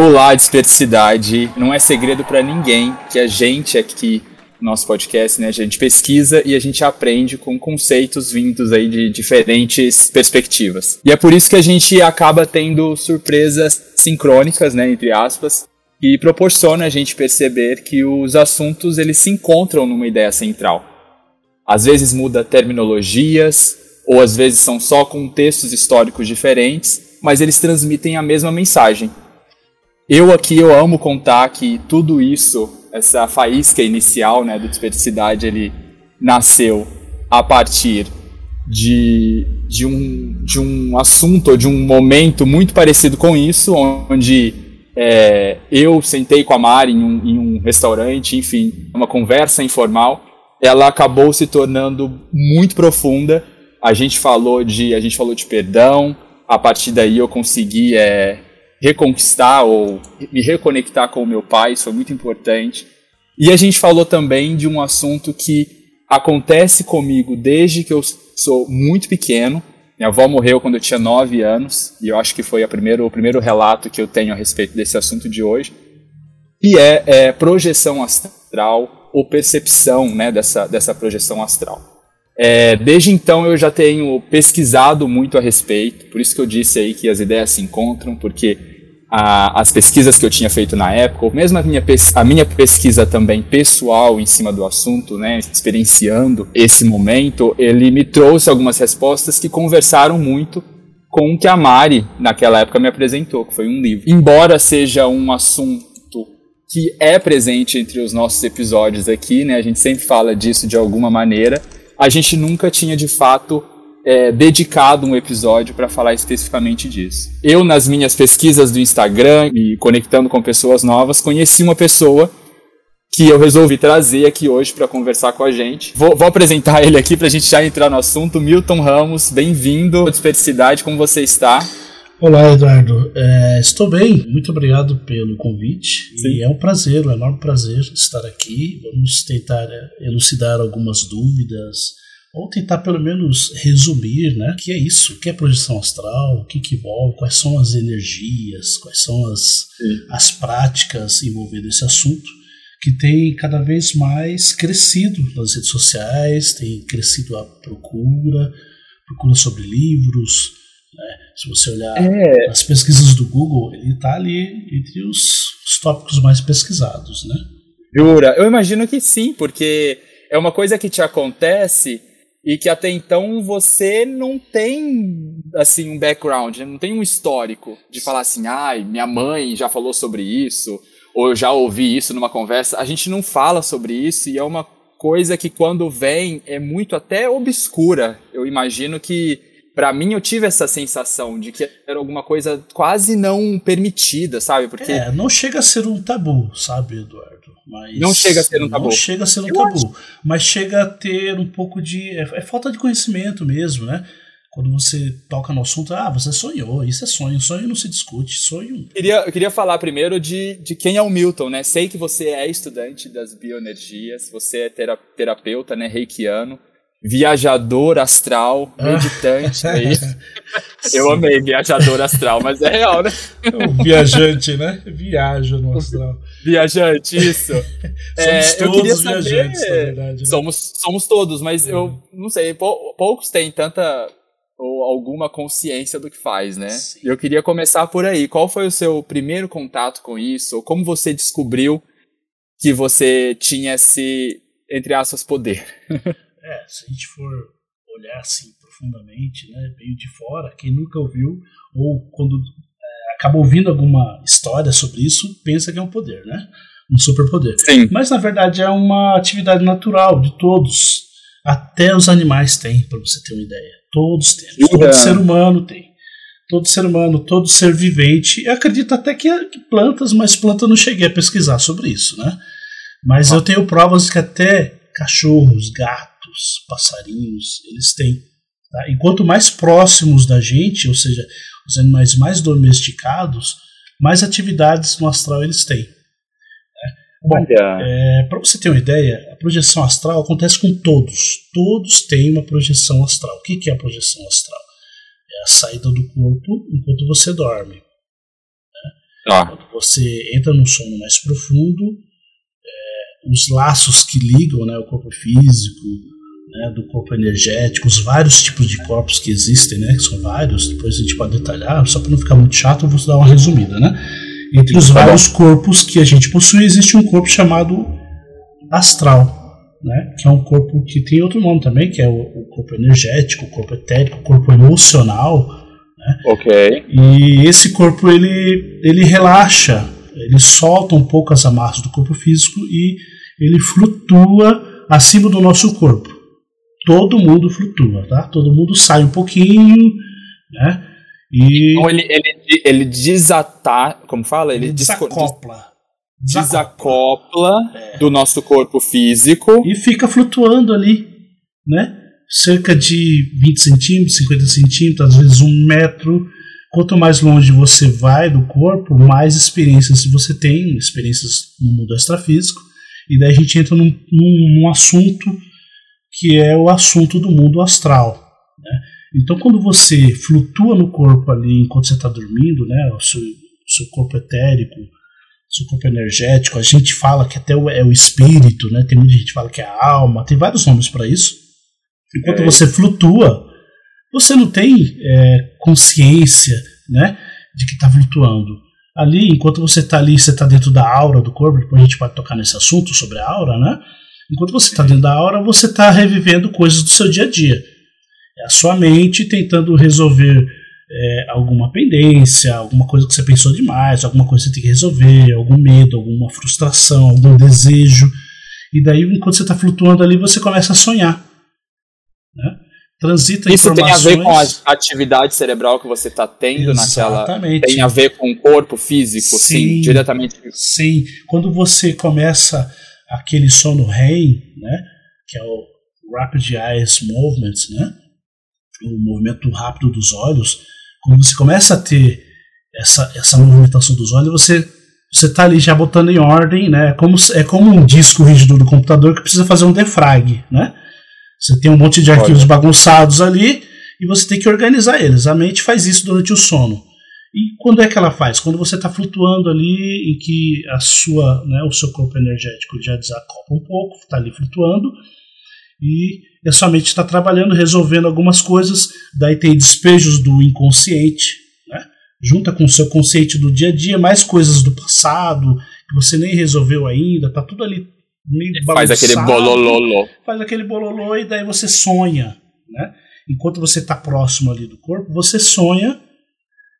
Olá, dispersidade. Não é segredo para ninguém que a gente aqui nosso podcast, né? A gente pesquisa e a gente aprende com conceitos vindos aí de diferentes perspectivas. E é por isso que a gente acaba tendo surpresas sincrônicas, né, entre aspas, e proporciona a gente perceber que os assuntos eles se encontram numa ideia central. Às vezes muda terminologias, ou às vezes são só contextos históricos diferentes, mas eles transmitem a mesma mensagem. Eu aqui eu amo contar que tudo isso, essa faísca inicial, né, do Dispersidade, ele nasceu a partir de, de, um, de um assunto, de um momento muito parecido com isso, onde é, eu sentei com a Mari em um, em um restaurante, enfim, uma conversa informal, ela acabou se tornando muito profunda. A gente falou de, a gente falou de perdão. A partir daí eu consegui é, reconquistar ou me reconectar com o meu pai, isso foi muito importante. E a gente falou também de um assunto que acontece comigo desde que eu sou muito pequeno. Minha avó morreu quando eu tinha 9 anos, e eu acho que foi o primeiro relato que eu tenho a respeito desse assunto de hoje. E é, é projeção astral ou percepção né, dessa, dessa projeção astral. É, desde então eu já tenho pesquisado muito a respeito, por isso que eu disse aí que as ideias se encontram, porque a, as pesquisas que eu tinha feito na época, ou mesmo a minha, a minha pesquisa também pessoal em cima do assunto, né, experienciando esse momento, ele me trouxe algumas respostas que conversaram muito com o que a Mari, naquela época, me apresentou, que foi um livro. Embora seja um assunto que é presente entre os nossos episódios aqui, né, a gente sempre fala disso de alguma maneira, a gente nunca tinha de fato é, dedicado um episódio para falar especificamente disso. Eu, nas minhas pesquisas do Instagram e conectando com pessoas novas, conheci uma pessoa que eu resolvi trazer aqui hoje para conversar com a gente. Vou, vou apresentar ele aqui para a gente já entrar no assunto. Milton Ramos, bem-vindo Dispersidade, como você está? Olá, Eduardo. É, estou bem, muito obrigado pelo convite. Sim. E é um prazer, um enorme prazer estar aqui. Vamos tentar é, elucidar algumas dúvidas, ou tentar pelo menos resumir, né? O que é isso? O que é projeção astral? O que, que envolve? Quais são as energias? Quais são as, as práticas envolvendo esse assunto? Que tem cada vez mais crescido nas redes sociais, tem crescido a procura, procura sobre livros, né? Se você olhar é. as pesquisas do Google, ele está ali entre os, os, tópicos mais pesquisados, né? Jura? Eu imagino que sim, porque é uma coisa que te acontece e que até então você não tem assim um background, né? não tem um histórico de falar assim, ai, minha mãe já falou sobre isso, ou eu já ouvi isso numa conversa. A gente não fala sobre isso e é uma coisa que quando vem é muito até obscura. Eu imagino que para mim eu tive essa sensação de que era alguma coisa quase não permitida, sabe? Porque é, não chega a ser um tabu, sabe, Eduardo? Mas não chega a ser um tabu. Não chega a ser um eu tabu, acho. mas chega a ter um pouco de é, é, falta de conhecimento mesmo, né? Quando você toca no assunto, ah, você sonhou, isso é sonho, sonho não se discute, sonho. Eu queria, eu queria falar primeiro de, de quem é o Milton, né? Sei que você é estudante das bioenergias, você é terapeuta, né, reikiano viajador astral, meditante. aí. Eu amei viajador astral, mas é real, né? O viajante, né? Viaja no astral. Viajante, isso. É, somos é, todos saber, viajantes, na verdade. Né? Somos, somos todos, mas é. eu não sei, poucos têm tanta ou alguma consciência do que faz, né? Sim. Eu queria começar por aí. Qual foi o seu primeiro contato com isso? Ou como você descobriu que você tinha esse, entre aspas, poder? É, se a gente for olhar assim profundamente, né, meio de fora, quem nunca ouviu ou quando é, acaba ouvindo alguma história sobre isso, pensa que é um poder, né? Um superpoder. Mas na verdade é uma atividade natural de todos. Até os animais têm, para você ter uma ideia. Todos têm. Todo ser humano tem. Todo ser humano, todo ser vivente. Eu acredito até que, que plantas, mas plantas não cheguei a pesquisar sobre isso, né? Mas ah. eu tenho provas que até cachorros, gatos, gatos, passarinhos, eles têm. Tá? E quanto mais próximos da gente, ou seja, os animais mais domesticados, mais atividades no astral eles têm. Né? Bom, é, para você ter uma ideia, a projeção astral acontece com todos. Todos têm uma projeção astral. O que é a projeção astral? É a saída do corpo enquanto você dorme. Né? Ah. Quando você entra num sono mais profundo, é, os laços que ligam né, o corpo físico, né, do corpo energético, os vários tipos de corpos que existem, né, que são vários, depois a gente pode detalhar, só para não ficar muito chato, eu vou dar uma resumida. Né? Entre os tá vários corpos que a gente possui, existe um corpo chamado astral, né, que é um corpo que tem outro nome também, que é o, o corpo energético, o corpo etérico, o corpo emocional. Né? Ok. E esse corpo ele, ele relaxa, ele solta um pouco as amarras do corpo físico e ele flutua acima do nosso corpo. Todo mundo flutua, tá? Todo mundo sai um pouquinho, né? E então ele, ele, ele desatar, como fala? Ele, ele desacopla desacopla é. do nosso corpo físico e fica flutuando ali, né? Cerca de 20 centímetros, 50 centímetros, às vezes um metro. Quanto mais longe você vai do corpo, mais experiências você tem, experiências no mundo extrafísico. E daí a gente entra num, num, num assunto que é o assunto do mundo astral. Né? Então, quando você flutua no corpo ali enquanto você está dormindo, né, o seu, seu corpo etérico, seu corpo energético. A gente fala que até é o espírito, né? Tem muita gente que fala que é a alma, tem vários nomes para isso. Enquanto é. você flutua, você não tem é, consciência, né? De que está flutuando. Ali, enquanto você está ali, você está dentro da aura do corpo. Depois a gente pode tocar nesse assunto sobre a aura, né? Enquanto você está dentro da aura, você está revivendo coisas do seu dia a dia. É a sua mente tentando resolver é, alguma pendência, alguma coisa que você pensou demais, alguma coisa que você tem que resolver, algum medo, alguma frustração, algum desejo. E daí, enquanto você está flutuando ali, você começa a sonhar. Né? Transita Isso tem a ver com a atividade cerebral que você está tendo Exatamente. naquela. Tem a ver com o corpo físico, sim, sim, diretamente. Sim. Quando você começa aquele sono REM, né? Que é o Rapid Eyes Movements, né? O movimento rápido dos olhos quando você começa a ter essa, essa movimentação dos olhos, você você está ali já botando em ordem, né? É como, é como um disco rígido do computador que precisa fazer um defrag, né? Você tem um monte de arquivos Olha. bagunçados ali e você tem que organizar eles. A mente faz isso durante o sono. E quando é que ela faz? Quando você está flutuando ali em que a sua, né, o seu corpo energético já desacopla um pouco, está ali flutuando e e a sua mente está trabalhando, resolvendo algumas coisas, daí tem despejos do inconsciente, né? junta com o seu consciente do dia a dia, mais coisas do passado que você nem resolveu ainda, tá tudo ali meio Faz aquele bololô. Faz aquele bololô e daí você sonha, né? Enquanto você está próximo ali do corpo, você sonha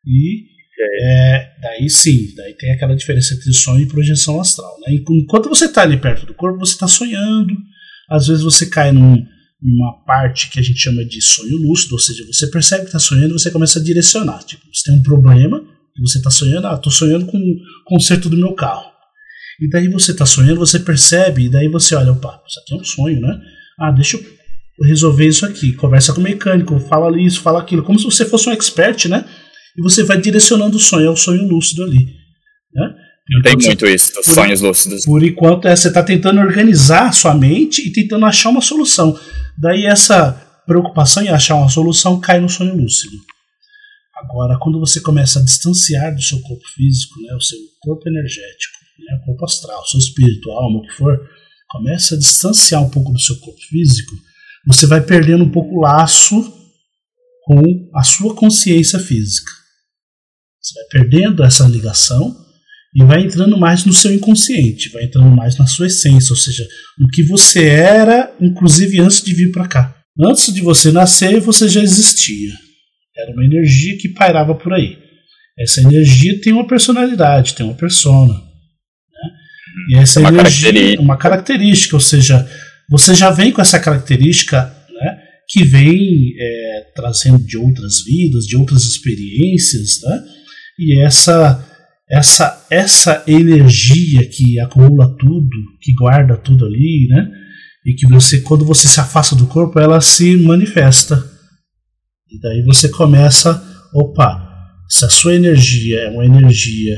e é. Daí sim, daí tem aquela diferença entre sonho e projeção astral. Né? Enquanto você está ali perto do corpo, você está sonhando. Às vezes você cai num, uma parte que a gente chama de sonho lúcido, ou seja, você percebe que está sonhando e você começa a direcionar. Tipo, você tem um problema você está sonhando, ah, estou sonhando com o conserto do meu carro. E daí você está sonhando, você percebe, e daí você olha, opa, isso aqui é um sonho, né? Ah, deixa eu resolver isso aqui. Conversa com o mecânico, fala isso, fala aquilo, como se você fosse um expert, né? E você vai direcionando o sonho, é o sonho lúcido ali. Né? Tem muito isso, os sonhos lúcidos. Por enquanto, é, você está tentando organizar sua mente e tentando achar uma solução. Daí essa preocupação em achar uma solução cai no sonho lúcido. Agora, quando você começa a distanciar do seu corpo físico, né, o seu corpo energético, né, o corpo astral, o seu espírito, a alma, o que for, começa a distanciar um pouco do seu corpo físico, você vai perdendo um pouco o laço com a sua consciência física. Você vai perdendo essa ligação e vai entrando mais no seu inconsciente, vai entrando mais na sua essência, ou seja, no que você era, inclusive antes de vir para cá. Antes de você nascer, você já existia. Era uma energia que pairava por aí. Essa energia tem uma personalidade, tem uma persona. Né? E essa uma energia é uma característica, ou seja, você já vem com essa característica né, que vem é, trazendo de outras vidas, de outras experiências, né? E essa essa essa energia que acumula tudo, que guarda tudo ali, né? E que você quando você se afasta do corpo, ela se manifesta. E daí você começa, opa, se a sua energia é uma energia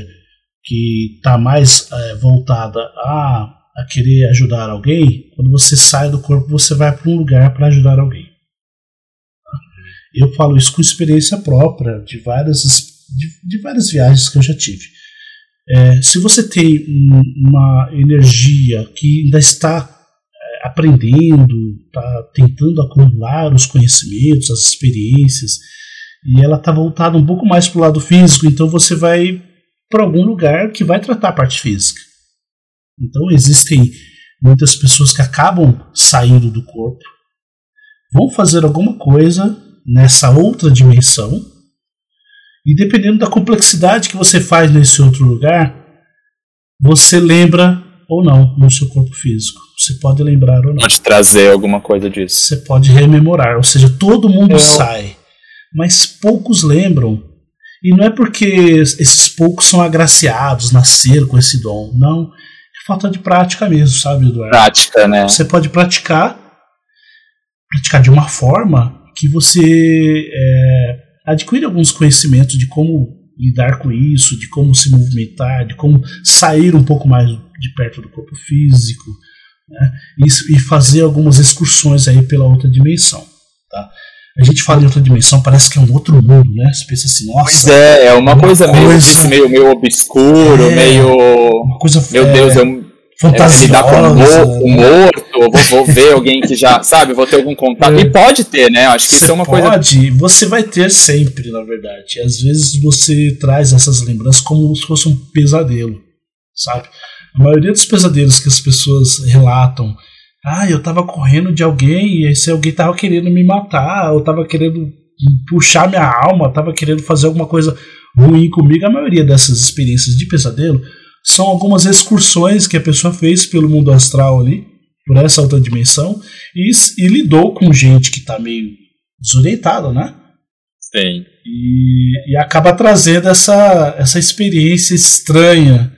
que está mais é, voltada a, a querer ajudar alguém, quando você sai do corpo, você vai para um lugar para ajudar alguém. Eu falo isso com experiência própria de várias, de, de várias viagens que eu já tive. É, se você tem uma energia que ainda está é, aprendendo, está tentando acumular os conhecimentos, as experiências, e ela está voltada um pouco mais para o lado físico, então você vai para algum lugar que vai tratar a parte física. Então existem muitas pessoas que acabam saindo do corpo, vão fazer alguma coisa nessa outra dimensão, e dependendo da complexidade que você faz nesse outro lugar, você lembra ou não no seu corpo físico. Você pode lembrar ou não. Pode trazer alguma coisa disso. Você pode rememorar, ou seja, todo mundo Eu... sai, mas poucos lembram. E não é porque esses poucos são agraciados, nasceram com esse dom. Não. É falta de prática mesmo, sabe, Eduardo? Prática, né? Você pode praticar, praticar de uma forma que você é, adquire alguns conhecimentos de como lidar com isso, de como se movimentar, de como sair um pouco mais de perto do corpo físico, né? e, e fazer algumas excursões aí pela outra dimensão. Tá? A gente fala em outra dimensão, parece que é um outro mundo, né? Você pensa assim, nossa. Pois é, é uma, uma coisa, coisa, meio, meio, meio obscuro, é, meio. Uma coisa Meu é, Deus, eu fantasiosa. É, lidar com o morto, vou, vou ver alguém que já, sabe, vou ter algum contato. É. E pode ter, né? Acho que isso é uma pode, coisa. Pode, você vai ter sempre, na verdade. Às vezes você traz essas lembranças como se fosse um pesadelo, sabe? A maioria dos pesadelos que as pessoas relatam, ah, eu tava correndo de alguém e esse alguém tava querendo me matar, ou tava querendo puxar minha alma, tava querendo fazer alguma coisa ruim comigo. A maioria dessas experiências de pesadelo são algumas excursões que a pessoa fez pelo mundo astral ali, por essa outra dimensão, e, e lidou com gente que está meio desorientada, né? Sim. E, e, acaba trazendo essa, essa experiência estranha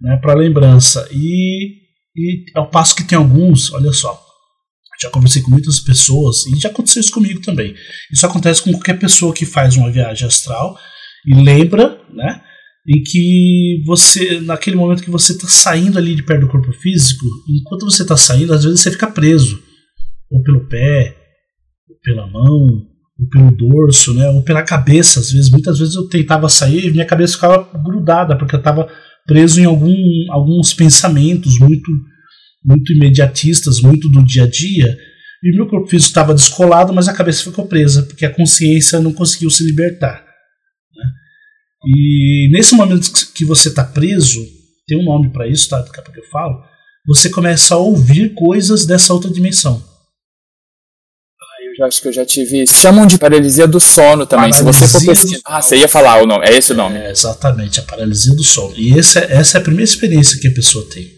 né, para lembrança. E, e ao passo que tem alguns, olha só, já conversei com muitas pessoas, e já aconteceu isso comigo também. Isso acontece com qualquer pessoa que faz uma viagem astral e lembra, né? Em que você, naquele momento que você está saindo ali de perto do corpo físico, enquanto você está saindo, às vezes você fica preso, ou pelo pé, ou pela mão, ou pelo dorso, né, ou pela cabeça. Às vezes, muitas vezes eu tentava sair e minha cabeça ficava grudada, porque eu estava preso em algum, alguns pensamentos muito, muito imediatistas, muito do dia a dia. E meu corpo físico estava descolado, mas a cabeça ficou presa, porque a consciência não conseguiu se libertar. E nesse momento que você está preso, tem um nome para isso, tá? Daqui a pouco eu falo. Você começa a ouvir coisas dessa outra dimensão. Eu já acho que eu já tive. Chamam de paralisia do sono também. Paralisia Se você for pesquisar. Ah, você ia falar o nome. É esse o nome? É, exatamente, a paralisia do sono. E essa, essa é a primeira experiência que a pessoa tem.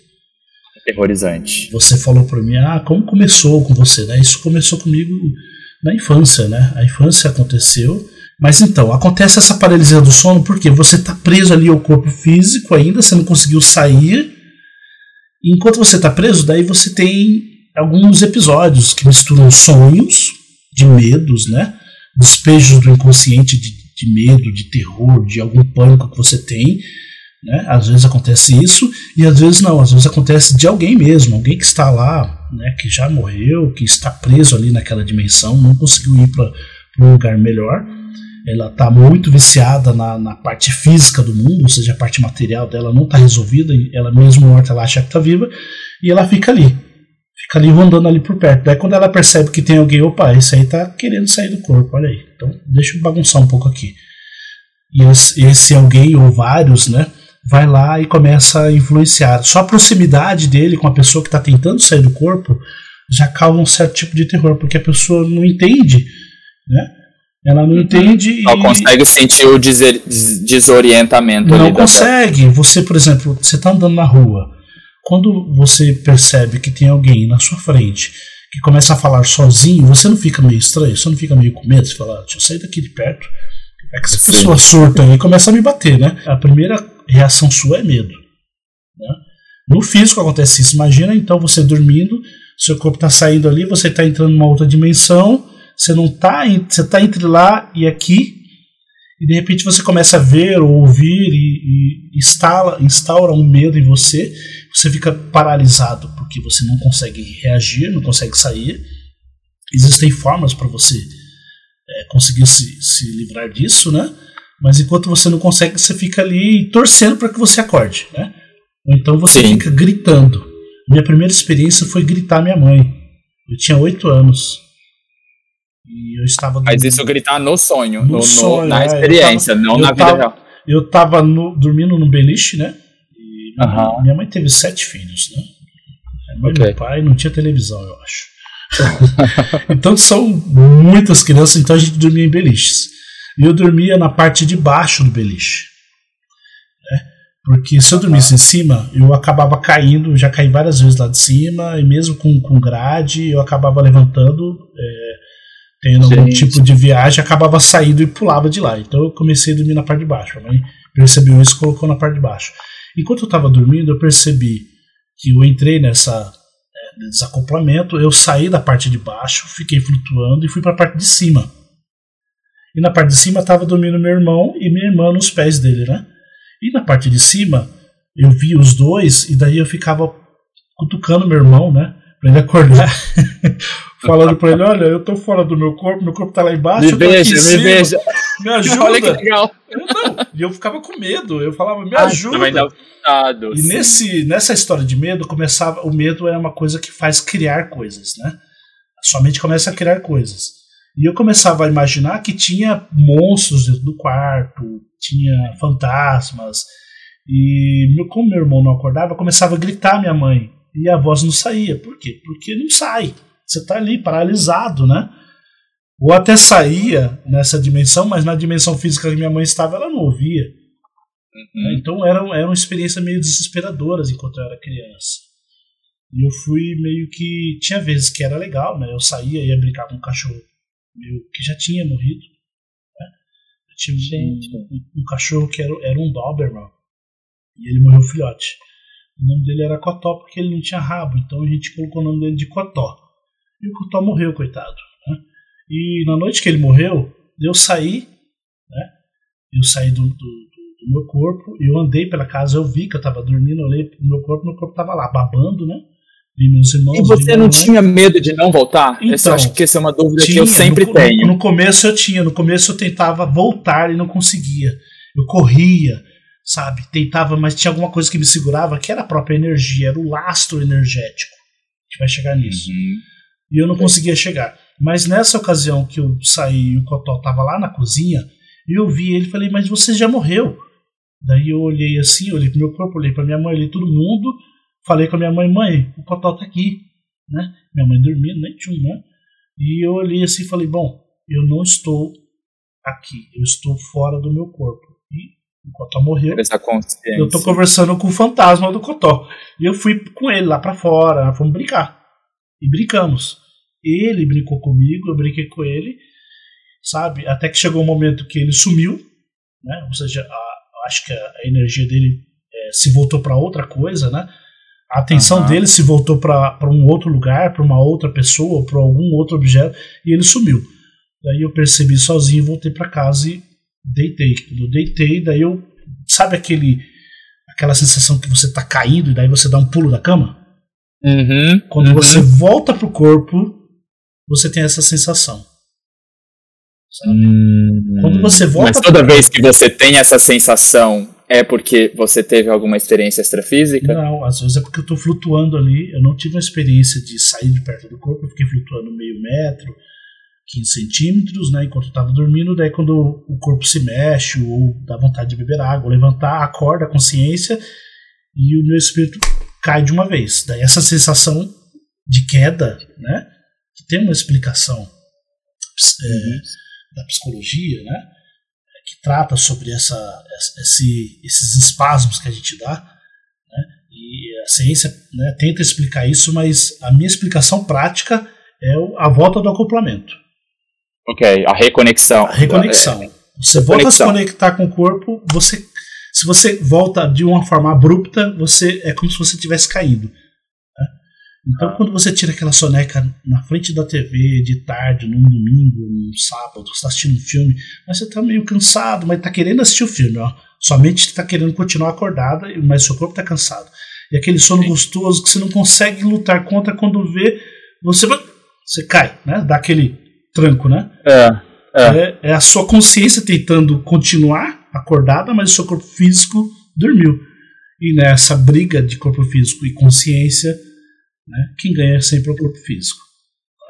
Terrorizante. Você falou para mim, ah, como começou com você? Né? Isso começou comigo na infância, né? A infância aconteceu mas então, acontece essa paralisia do sono porque você está preso ali ao corpo físico ainda, você não conseguiu sair. E enquanto você está preso, daí você tem alguns episódios que misturam sonhos de medos, né? Despejos do inconsciente de, de medo, de terror, de algum pânico que você tem. Né? Às vezes acontece isso e às vezes não, às vezes acontece de alguém mesmo, alguém que está lá, né, que já morreu, que está preso ali naquela dimensão, não conseguiu ir para um lugar melhor ela está muito viciada na, na, parte física do mundo, ou seja, a parte material dela não está resolvida, ela mesmo morta ela acha que está viva, e ela fica ali, fica ali rondando ali por perto. Daí quando ela percebe que tem alguém, opa, esse aí está querendo sair do corpo, olha aí. Então deixa eu bagunçar um pouco aqui. E esse, esse alguém, ou vários, né, vai lá e começa a influenciar. Só a proximidade dele com a pessoa que está tentando sair do corpo já causa um certo tipo de terror, porque a pessoa não entende, né? Ela não entende. Não consegue sentir o desorientamento. Não consegue. Você, por exemplo, você está andando na rua. Quando você percebe que tem alguém na sua frente que começa a falar sozinho, você não fica meio estranho? Você não fica meio com medo? Você fala, deixa eu sair daqui de perto. É que essa pessoa surta aí começa a me bater, né? A primeira reação sua é medo. Né? No físico acontece isso. Imagina então você dormindo, seu corpo está saindo ali, você está entrando numa outra dimensão você não tá, você tá entre lá e aqui, e de repente você começa a ver ou ouvir e, e instala, instaura um medo em você, você fica paralisado porque você não consegue reagir, não consegue sair. Existem formas para você é, conseguir se, se livrar disso, né? Mas enquanto você não consegue, você fica ali torcendo para que você acorde, né? Ou então você Sim. fica gritando. Minha primeira experiência foi gritar minha mãe. Eu tinha oito anos. E eu estava. Mas isso gritar no sonho, no, no sonho, na é, experiência, tava, não na vida tava, real. Eu estava dormindo no beliche, né? E. Minha mãe teve sete filhos, né? Mãe okay. meu pai não tinha televisão, eu acho. então são muitas crianças, então a gente dormia em beliches. E eu dormia na parte de baixo do beliche. Né? Porque se eu dormisse em cima, eu acabava caindo, já caí várias vezes lá de cima, e mesmo com, com grade, eu acabava levantando, é, tendo algum tipo de viagem, acabava saindo e pulava de lá. Então eu comecei a dormir na parte de baixo. A mãe percebeu isso e colocou na parte de baixo. Enquanto eu estava dormindo, eu percebi que eu entrei nessa desacoplamento, eu saí da parte de baixo, fiquei flutuando e fui para a parte de cima. E na parte de cima estava dormindo meu irmão e minha irmã nos pés dele, né? E na parte de cima eu vi os dois e daí eu ficava cutucando meu irmão, né? Pra ele acordar. Falando pra ele, olha, eu tô fora do meu corpo, meu corpo tá lá embaixo. Me beija, me cima, beija. Me ajuda. Olha que legal. não, e eu ficava com medo. Eu falava, me ah, ajuda. Vai dar e sim. nesse, nessa história de medo, começava. O medo é uma coisa que faz criar coisas, né? A sua mente começa a criar coisas. E eu começava a imaginar que tinha monstros dentro do quarto, tinha fantasmas. E como meu irmão não acordava, eu começava a gritar minha mãe. E a voz não saía. Por quê? Porque não sai. Você está ali paralisado, né? Ou até saía nessa dimensão, mas na dimensão física que minha mãe estava, ela não ouvia. Uhum. Então eram, eram experiências meio desesperadoras enquanto eu era criança. E eu fui meio que. Tinha vezes que era legal, né? Eu saía e ia brincar com um cachorro meu que já tinha morrido. Né? Eu tinha um, um, um, cachorro que era, era um Doberman. E ele morreu filhote. O nome dele era Cotó porque ele não tinha rabo, então a gente colocou o nome dele de Cotó. E o Cotó morreu, coitado. Né? E na noite que ele morreu, eu saí, né? Eu saí do, do do meu corpo. Eu andei pela casa, eu vi que eu tava dormindo, eu olhei pro meu corpo, meu corpo tava lá, babando, né? Vi meus irmãos. E você não tinha medo de não voltar? Então, eu acho que essa é uma dúvida tinha, que eu sempre no, tenho. No, no começo eu tinha, no começo eu tentava voltar e não conseguia. Eu corria, sabe? Tentava, mas tinha alguma coisa que me segurava, que era a própria energia, era o lastro energético. A gente vai chegar nisso. Uhum. E eu não conseguia chegar. Mas nessa ocasião que eu saí e o Cotó tava lá na cozinha, eu vi ele e falei, mas você já morreu. Daí eu olhei assim, olhei pro meu corpo, olhei pra minha mãe, olhei todo mundo, falei com a minha mãe, mãe, o Cotó tá aqui, né? Minha mãe dormindo, nem tinha, né? E eu olhei assim e falei, bom, eu não estou aqui, eu estou fora do meu corpo. E o Cotó morreu. Eu tô conversando com o fantasma do Cotó. E eu fui com ele lá para fora, fomos brincar. E brincamos. Ele brincou comigo, eu brinquei com ele, sabe? Até que chegou um momento que ele sumiu, né? Ou seja, a, acho que a, energia dele é, se voltou para outra coisa, né? A atenção uhum. dele se voltou para um outro lugar, para uma outra pessoa, para algum outro objeto, e ele sumiu. Daí eu percebi sozinho, voltei para casa e deitei. Quando eu deitei, daí eu. Sabe aquele aquela sensação que você tá caindo e daí você dá um pulo da cama? Uhum, Quando uhum. você volta pro corpo, você tem essa sensação. Hum, Quando você volta. Mas toda pra... vez que você tem essa sensação, é porque você teve alguma experiência extrafísica? Não, às vezes é porque eu estou flutuando ali. Eu não tive uma experiência de sair de perto do corpo, eu fiquei flutuando meio metro, 15 centímetros, né? Enquanto eu estava dormindo. Daí, quando o corpo se mexe, ou dá vontade de beber água, levantar, acorda a consciência e o meu espírito cai de uma vez. Daí, essa sensação de queda, né? Que tem uma explicação. É, uhum da psicologia, né? Que trata sobre essa, esse, esses espasmos que a gente dá. Né? E a ciência né, tenta explicar isso, mas a minha explicação prática é a volta do acoplamento. Ok, a reconexão. A reconexão. É, você volta a se conectar com o corpo, você, se você volta de uma forma abrupta, você é como se você tivesse caído. Então, ah. quando você tira aquela soneca na frente da TV de tarde, num domingo, num sábado, você está assistindo um filme, mas você está meio cansado, mas está querendo assistir o filme, ó. Sua mente está querendo continuar acordada, mas seu corpo está cansado. E aquele sono Sim. gostoso que você não consegue lutar contra quando vê, você, você cai, né? Dá aquele tranco, né? É, é. é, é a sua consciência tentando continuar acordada, mas o seu corpo físico dormiu. E nessa briga de corpo físico e consciência, né, quem ganha é sempre o corpo físico.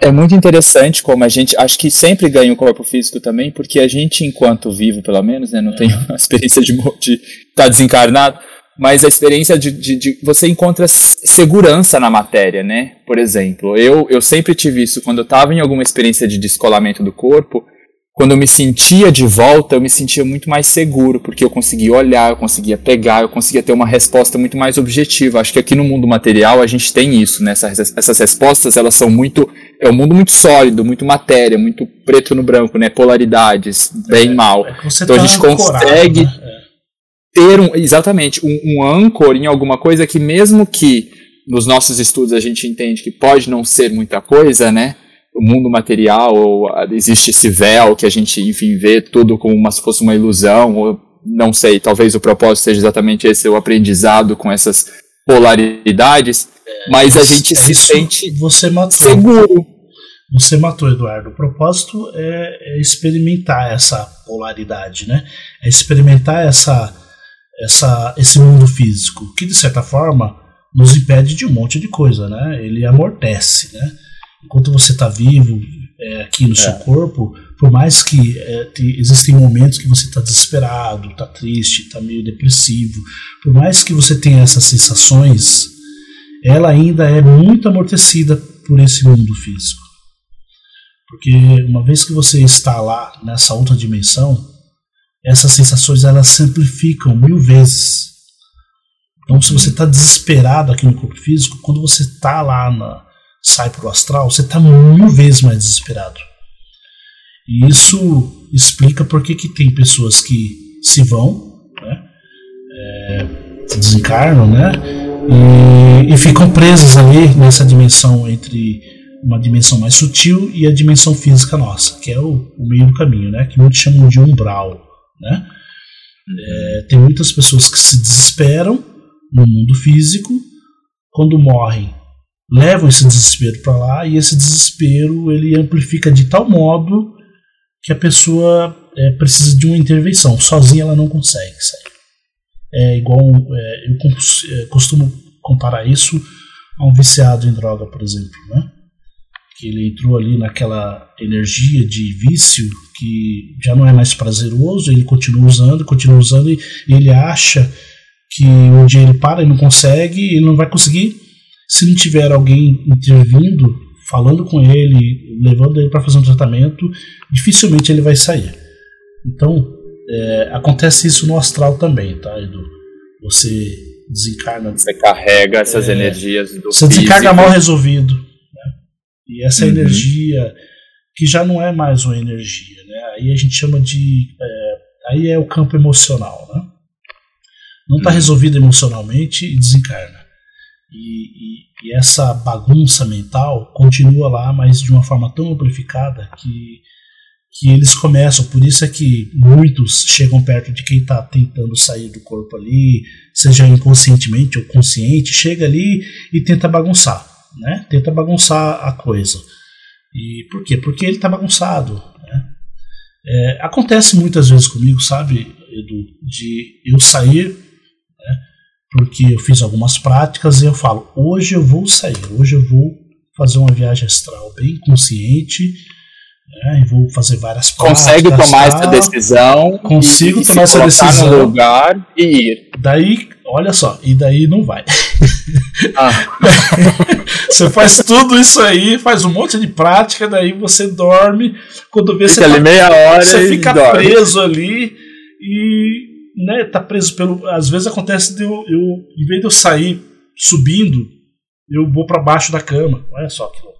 É muito interessante como a gente, acho que sempre ganha o corpo físico também, porque a gente, enquanto vivo, pelo menos, né, não é. tem a experiência de estar de tá desencarnado, mas a experiência de, de, de, você encontra segurança na matéria, né? Por exemplo, eu, eu sempre tive isso quando eu estava em alguma experiência de descolamento do corpo, quando eu me sentia de volta, eu me sentia muito mais seguro, porque eu conseguia olhar, eu conseguia pegar, eu conseguia ter uma resposta muito mais objetiva. Acho que aqui no mundo material a gente tem isso, né? Essas, essas respostas, elas são muito... É um mundo muito sólido, muito matéria, muito preto no branco, né? Polaridades, bem e é, mal. É então tá a gente consegue... Né? Ter um, exatamente um, um âncor em alguma coisa que mesmo que nos nossos estudos a gente entende que pode não ser muita coisa, né? O mundo material, ou existe esse véu que a gente, enfim, vê tudo como se fosse uma ilusão, ou não sei, talvez o propósito seja exatamente esse, o aprendizado com essas polaridades, é, mas a gente se sente você matou. seguro. Você matou, Eduardo. O propósito é, é experimentar essa polaridade, né? É experimentar essa essa, esse mundo físico, que de certa forma nos impede de um monte de coisa, né? Ele amortece, né? Enquanto você está vivo é, aqui no é. seu corpo, por mais que é, te, existem momentos que você está desesperado, está triste, está meio depressivo, por mais que você tenha essas sensações, ela ainda é muito amortecida por esse mundo físico. Porque uma vez que você está lá nessa outra dimensão, essas sensações elas simplificam mil vezes. Então, se você está desesperado aqui no corpo físico, quando você está lá na sai para o astral, você está mil vezes mais desesperado. E isso explica por que, que tem pessoas que se vão, né, é, desencarnam, né, e, e ficam presas ali nessa dimensão entre uma dimensão mais sutil e a dimensão física nossa, que é o, o meio do caminho, né, que muitos chamam de umbral. Né? É, tem muitas pessoas que se desesperam no mundo físico, quando morrem, levam esse desespero para lá e esse desespero ele amplifica de tal modo que a pessoa é, precisa de uma intervenção. Sozinha ela não consegue sair. É igual é, eu é, costumo comparar isso a um viciado em droga, por exemplo, né? que ele entrou ali naquela energia de vício que já não é mais prazeroso, ele continua usando, continua usando e ele acha que um dia ele para e não consegue, ele não vai conseguir se não tiver alguém intervindo, falando com ele, levando ele para fazer um tratamento, dificilmente ele vai sair. Então, é, acontece isso no astral também, tá, Edu? Você desencarna. Você carrega essas é, energias do Você físico. desencarna mal resolvido e essa uhum. energia, que já não é mais uma energia, né? aí a gente chama de. É, aí é o campo emocional. Né? Não está uhum. resolvido emocionalmente e desencarna. E, e, e, essa bagunça mental continua lá, mas de uma forma tão amplificada que, que eles começam. Por isso é que muitos chegam perto de quem está tentando sair do corpo ali, seja inconscientemente ou consciente, chega ali e tenta bagunçar né? Tenta bagunçar a coisa. E por quê? Porque ele está bagunçado. Né? É, acontece muitas vezes comigo, sabe, Edu, de eu sair, porque eu fiz algumas práticas e eu falo, hoje eu vou sair, hoje eu vou fazer uma viagem astral bem consciente, né, e vou fazer várias práticas. Consegue tomar essa decisão. Consigo e, tomar essa decisão. no lugar e ir. Daí, olha só, e daí não vai. Ah. você faz tudo isso aí, faz um monte de prática, daí você dorme. Quando vê fica você, tá, meia hora você fica dorme. preso ali e né, tá preso pelo. Às vezes acontece de eu, eu em vez de eu sair subindo, eu vou para baixo da cama. Olha só que louco.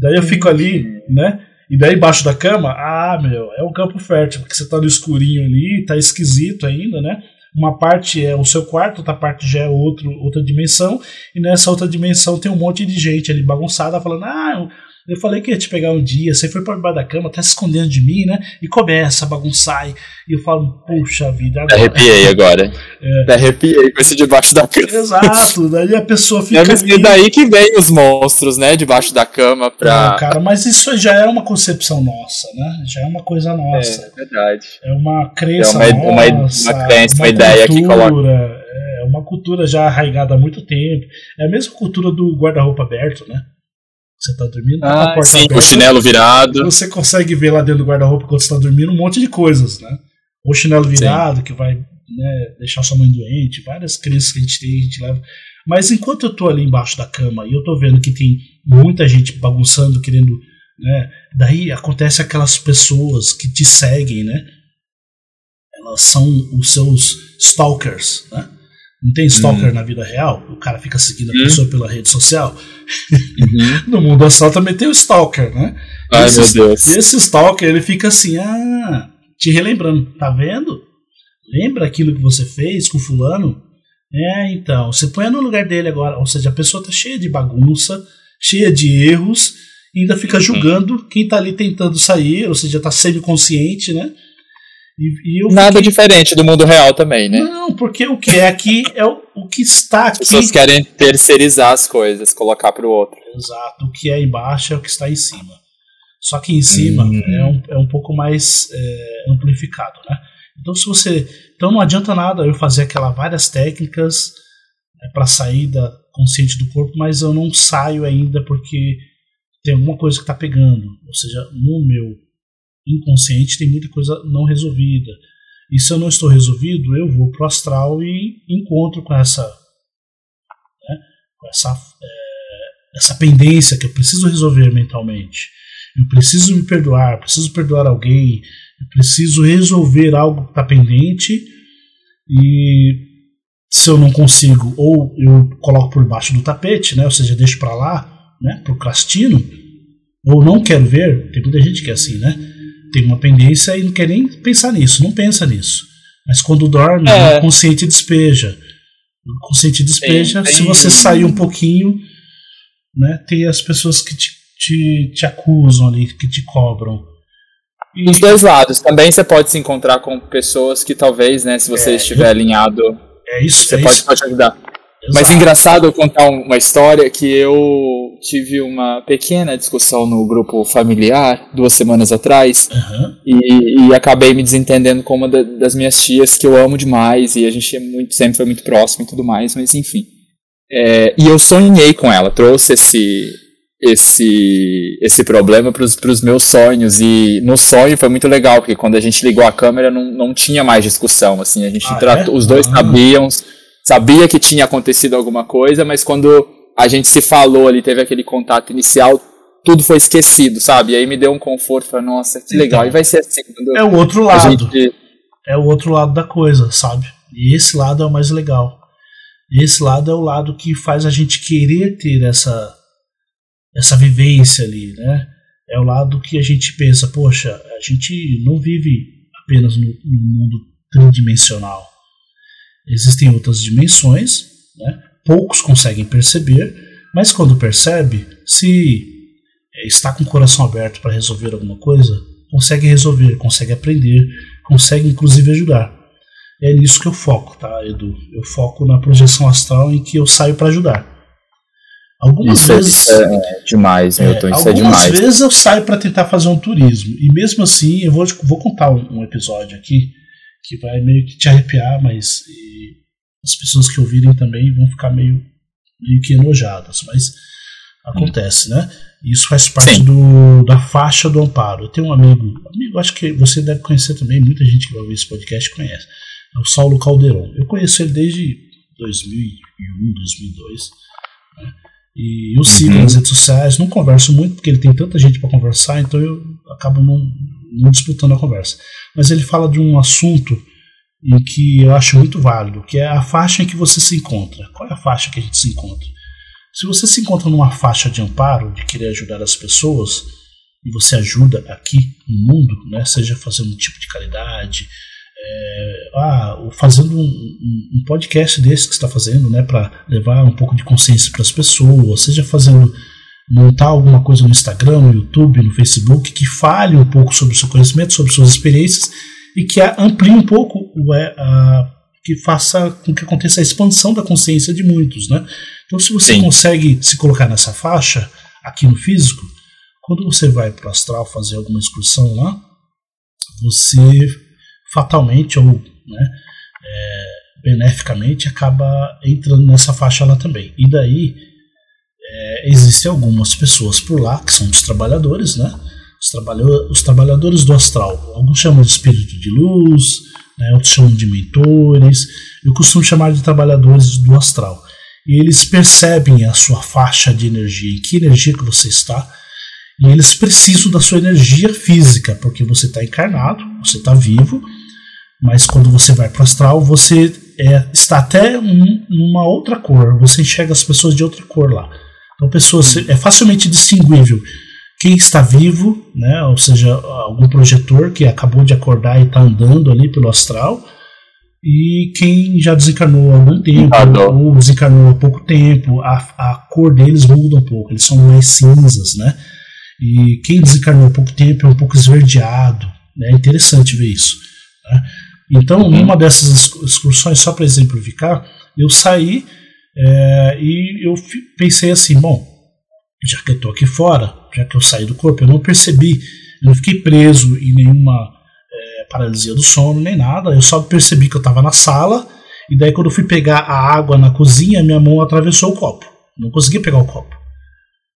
Daí eu fico ali, né? E daí embaixo da cama, ah, meu, é um campo fértil, porque você tá no escurinho ali, tá esquisito ainda, né? Uma parte é o seu quarto, outra parte já é outro, outra dimensão, e nessa outra dimensão tem um monte de gente ali bagunçada falando: ah, Eu falei que ia te pegar um dia, você foi para debaixo da cama, tá se escondendo de mim, né? E começa a bagunçar. E eu falo, puxa vida. Agora. Arrepiei agora. É. Arrepiei com esse debaixo da cama. Exato, daí a pessoa fica. É e daí que vem os monstros, né? Debaixo da cama pra. Não, cara, mas isso já é uma concepção nossa, né? Já é uma coisa nossa. É verdade. É uma crença é uma, nossa. Uma, uma crença, uma, uma ideia cultura, que coloca. É uma cultura já arraigada há muito tempo. É a mesma cultura do guarda-roupa aberto, né? Você está dormindo, tá ah, sim, aberta, o chinelo virado. Você consegue ver lá dentro do guarda-roupa quando você está dormindo um monte de coisas, né? O chinelo virado, sim. que vai né, deixar sua mãe doente, várias crenças que a gente tem, a gente leva. Mas enquanto eu estou ali embaixo da cama e eu estou vendo que tem muita gente bagunçando, querendo. Né, daí acontece aquelas pessoas que te seguem, né? Elas são os seus stalkers, né? Não tem stalker hum. na vida real? O cara fica seguindo a hum. pessoa pela rede social? Uhum. no mundo astral também tem o stalker, né? Ai, esse, meu Deus. Esse stalker, ele fica assim, ah, te relembrando, tá vendo? Lembra aquilo que você fez com fulano? É, então, você põe no lugar dele agora. Ou seja, a pessoa tá cheia de bagunça, cheia de erros, e ainda fica uhum. julgando quem tá ali tentando sair, ou seja, tá semi-consciente, né? E, e Nada fiquei... diferente do mundo real também, né? Não, porque o que é aqui é o, o que está aqui. As pessoas querem terceirizar as coisas, colocar para o outro. Exato, o que é embaixo é o que está em cima. Só que em cima hum. é, um, é um pouco mais é, amplificado, né? Então se você, então não adianta nada eu fazer aquelas várias técnicas né, para saída consciente do corpo, mas eu não saio ainda porque tem alguma coisa que está pegando, ou seja, no meu inconsciente tem muita coisa não resolvida. E se eu não estou resolvido, eu vou pro astral e encontro com essa, né, com essa, é, essa pendência que eu preciso resolver mentalmente. Eu preciso me perdoar, preciso perdoar alguém, eu preciso resolver algo que está pendente. E se eu não consigo, ou eu coloco por baixo do tapete, né, ou seja, deixo para lá, né, procrastino, ou não quero ver, tem muita gente que é assim, né? Tem uma pendência e não quer nem pensar nisso, não pensa nisso. Mas quando dorme, é. o consciente despeja. O consciente despeja, tem, tem... se você sair um pouquinho, né, tem as pessoas que te, te, te acusam ali, que te cobram. E... Os dois lados. Também você pode se encontrar com pessoas que talvez, né, se você é, estiver eu... alinhado, é isso, você é pode, isso. pode ajudar. Exato. Mas engraçado eu contar uma história que eu tive uma pequena discussão no grupo familiar duas semanas atrás uhum. e, e, acabei me desentendendo com uma da, das minhas tias que eu amo demais e a gente é muito, sempre foi muito próximo e tudo mais, mas enfim. É, e eu sonhei com ela, trouxe esse esse esse problema para os meus sonhos e no sonho foi muito legal porque quando a gente ligou a câmera não, não tinha mais discussão assim a gente ah, tratou, é? os dois ah. sabiam sabia que tinha acontecido alguma coisa, mas quando a gente se falou ali, teve aquele contato inicial, tudo foi esquecido, sabe? E aí me deu um conforto, falei, nossa, que legal. Então, e vai ser assim. é o outro lado. Gente... É o outro lado da coisa, sabe? E esse lado é o mais legal. Esse lado é o lado que faz a gente querer ter essa essa vivência ali, né? É o lado que a gente pensa, poxa, a gente não vive apenas no, no mundo tridimensional. Existem outras dimensões, né? Poucos conseguem perceber, mas quando percebe, se é, está com o coração aberto para resolver alguma coisa, consegue resolver, consegue aprender, consegue inclusive ajudar. É nisso que eu foco, tá, Edu? Eu foco na projeção astral em que eu saio para ajudar. Algumas isso é vezes. É demais, é, Milton, isso é demais. Algumas vezes eu saio para tentar fazer um turismo. E mesmo assim, eu vou, vou contar um, um episódio aqui que vai meio que te arrepiar, mas as pessoas que ouvirem também vão ficar meio, meio que enojadas, mas acontece, né? Isso faz parte do, da faixa do amparo. Eu tenho um amigo, amigo, acho que você deve conhecer também, muita gente que vai ouvir esse podcast conhece, é o Saulo Calderon. Eu conheço ele desde 2001, 2002, né? E eu sigo uhum. nas redes sociais, não converso muito porque ele tem tanta gente para conversar, então eu acabo não, não disputando a conversa. Mas ele fala de um assunto em que eu acho muito válido, que é a faixa em que você se encontra. Qual é a faixa que a gente se encontra? Se você se encontra numa faixa de amparo, de querer ajudar as pessoas, e você ajuda aqui no mundo, né, seja fazendo um tipo de caridade, é, ah, fazendo um, um, podcast desse que está fazendo, né, para levar um pouco de consciência para as pessoas, seja fazendo montar alguma coisa no Instagram, no YouTube, no Facebook, que fale um pouco sobre o seu conhecimento, sobre suas experiências e que amplie um pouco, é, a, que faça com que aconteça a expansão da consciência de muitos, né? Então, se você Sim. consegue se colocar nessa faixa aqui no físico, quando você vai para o astral fazer alguma excursão lá, você fatalmente ou né, é, beneficamente acaba entrando nessa faixa lá também. E daí é, existem algumas pessoas por lá que são os trabalhadores, né? Os, os trabalhadores do astral. Alguns chamam de espírito de luz, né, outros chamam de mentores. Eu costumo chamar de trabalhadores do astral. E eles percebem a sua faixa de energia, em que energia que você está, e eles precisam da sua energia física, porque você está encarnado, você está vivo, mas quando você vai para o astral, você é, está até um, uma outra cor, você enxerga as pessoas de outra cor lá. Então, pessoas é facilmente distinguível quem está vivo, né, ou seja, algum projetor que acabou de acordar e está andando ali pelo astral, e quem já desencarnou há algum tempo, ou desencarnou há pouco tempo, a, a cor deles muda um pouco, eles são mais cinzas, né? E quem desencarnou há pouco tempo é um pouco esverdeado, né? É interessante ver isso. Né? Então, numa dessas excursões, só para exemplificar, eu saí é, e eu pensei assim, bom, já que eu estou aqui fora, já que eu saí do corpo, eu não percebi, eu não fiquei preso em nenhuma é, paralisia do sono, nem nada, eu só percebi que eu estava na sala, e daí quando eu fui pegar a água na cozinha, minha mão atravessou o copo, não consegui pegar o copo.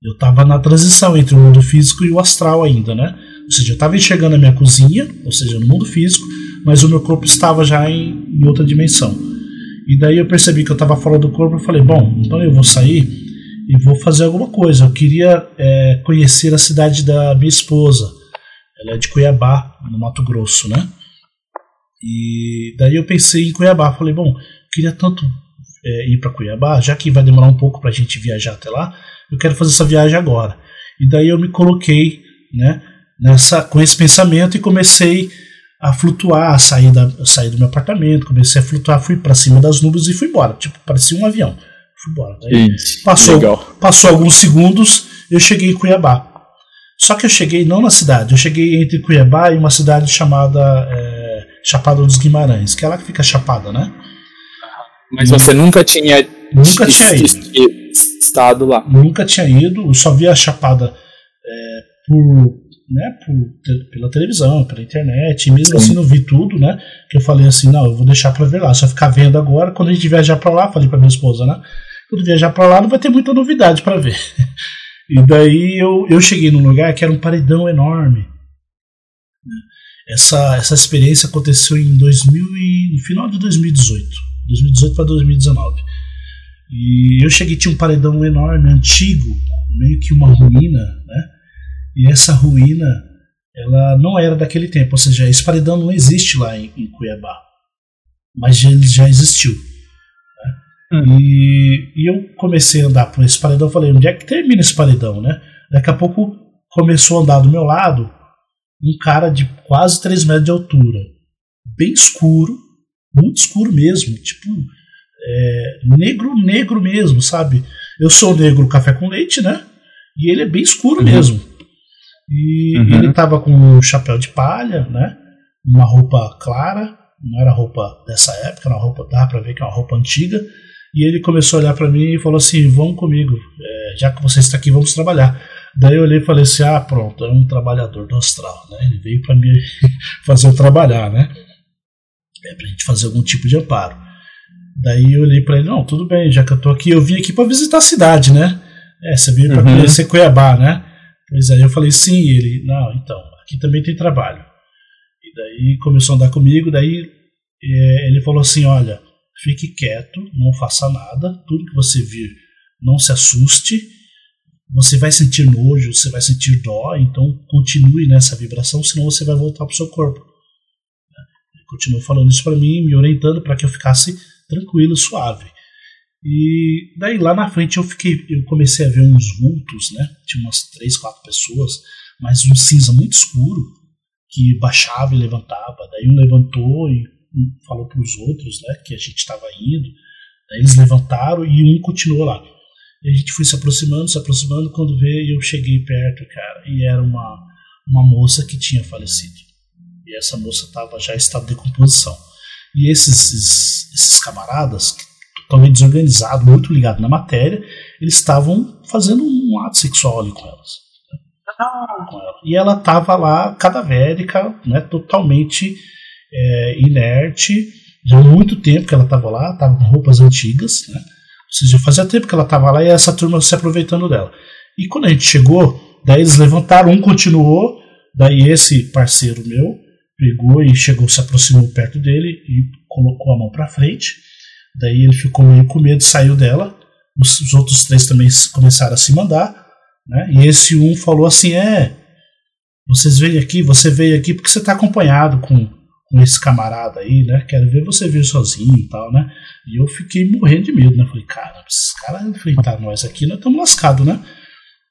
Eu estava na transição entre o mundo físico e o astral ainda, né? Ou seja, eu estava enxergando a minha cozinha, ou seja, no mundo físico, mas o meu corpo estava já em, em outra dimensão. E daí eu percebi que eu estava fora do corpo e falei, bom, então eu vou sair e vou fazer alguma coisa. Eu queria é, conhecer a cidade da minha esposa. Ela é de Cuiabá, no Mato Grosso, né? E daí eu pensei em Cuiabá. Falei, bom, queria tanto é, ir para Cuiabá, já que vai demorar um pouco para a gente viajar até lá, eu quero fazer essa viagem agora. E daí eu me coloquei, né, nessa, com esse pensamento e comecei a flutuar, sair, da, sair do meu apartamento, comecei a flutuar, fui para cima das nuvens e fui embora. Tipo, parecia um avião. Fui embora. Daí passou, passou alguns segundos, eu cheguei em Cuiabá. Só que eu cheguei não na cidade, eu cheguei entre Cuiabá e uma cidade chamada é, Chapada dos Guimarães, que é lá que fica Chapada, né? Mas você nunca tinha nunca tinha ido. estado lá? Nunca tinha ido, eu só vi a Chapada é, por né, por, pela televisão, pela internet, e mesmo Sim. assim não vi tudo, né? Que eu falei assim, não, eu vou deixar para ver lá, só ficar vendo agora, quando a gente viajar para lá, falei para minha esposa, né? Quando viajar para lá não vai ter muita novidade para ver. e daí eu, eu cheguei num lugar que era um paredão enorme. Essa, essa experiência aconteceu em 2000 e, no final de 2018, 2018 para 2019. E eu cheguei tinha um paredão enorme, antigo, meio que uma ruína, né? E essa ruína, ela não era daquele tempo, ou seja, esse paredão não existe lá em, em Cuiabá, mas ele já existiu. Né? Uhum. E, e, eu comecei a andar por esse paredão, falei, onde é que termina esse paredão, né? Daqui a pouco começou a andar do meu lado um cara de quase 3 metros de altura, bem escuro, muito escuro mesmo, tipo é, negro, negro mesmo, sabe? Eu sou negro café com leite, né? E ele é bem escuro uhum. mesmo. E uhum. ele tava com um chapéu de palha, né? Uma roupa clara, não era roupa dessa época, era uma roupa, dá pra ver que é uma roupa antiga. E ele começou a olhar para mim e falou assim: Vamos comigo, é, já que você está aqui, vamos trabalhar. Daí eu olhei e falei assim: Ah, pronto, é um trabalhador do astral, né? Ele veio para me fazer eu trabalhar, né? É pra gente fazer algum tipo de amparo. Daí eu olhei para ele: Não, tudo bem, já que eu tô aqui, eu vim aqui para visitar a cidade, né? É, você veio para uhum. conhecer Cuiabá, né? Pois aí eu falei, sim, e ele, não, então, aqui também tem trabalho. E daí começou a andar comigo, daí é, ele falou assim, olha, fique quieto, não faça nada, tudo que você vir, não se assuste, você vai sentir nojo, você vai sentir dó, então continue nessa vibração, senão você vai voltar para o seu corpo. Ele continuou falando isso para mim, me orientando para que eu ficasse tranquilo, suave. E daí lá na frente eu fiquei, eu comecei a ver uns vultos, né? Tinha umas três, quatro pessoas, mas um cinza muito escuro que baixava e levantava. Daí um levantou e falou para os outros, né? Que a gente estava indo. Daí eles levantaram e um continuou lá. E a gente foi se aproximando, se aproximando, quando veio eu cheguei perto, cara, e era uma, uma moça que tinha falecido. E essa moça tava já em estado de decomposição. E esses, esses, esses camaradas, totalmente desorganizados, muito ligados na matéria, eles estavam fazendo um ato sexual ali com elas. Ah. Com ela. E ela estava lá, cadavérica, né, totalmente é, inerte, já há muito tempo que ela estava lá, estava com roupas antigas, né? Ou seja, fazia tempo que ela estava lá e essa turma se aproveitando dela. E quando a gente chegou, daí eles levantaram, um continuou, daí esse parceiro meu pegou e chegou, se aproximou perto dele e colocou a mão para frente. Daí ele ficou meio com medo, saiu dela. Os, os, outros três também começaram a se mandar, né? E esse um falou assim: "É, vocês veio aqui, você veio aqui porque você está acompanhado com com esse camarada aí, né? Quero ver você vir sozinho e tal, né? E eu fiquei morrendo de medo, né? Falei, cara, esses caras enfrentar nós aqui, nós estamos lascados, né?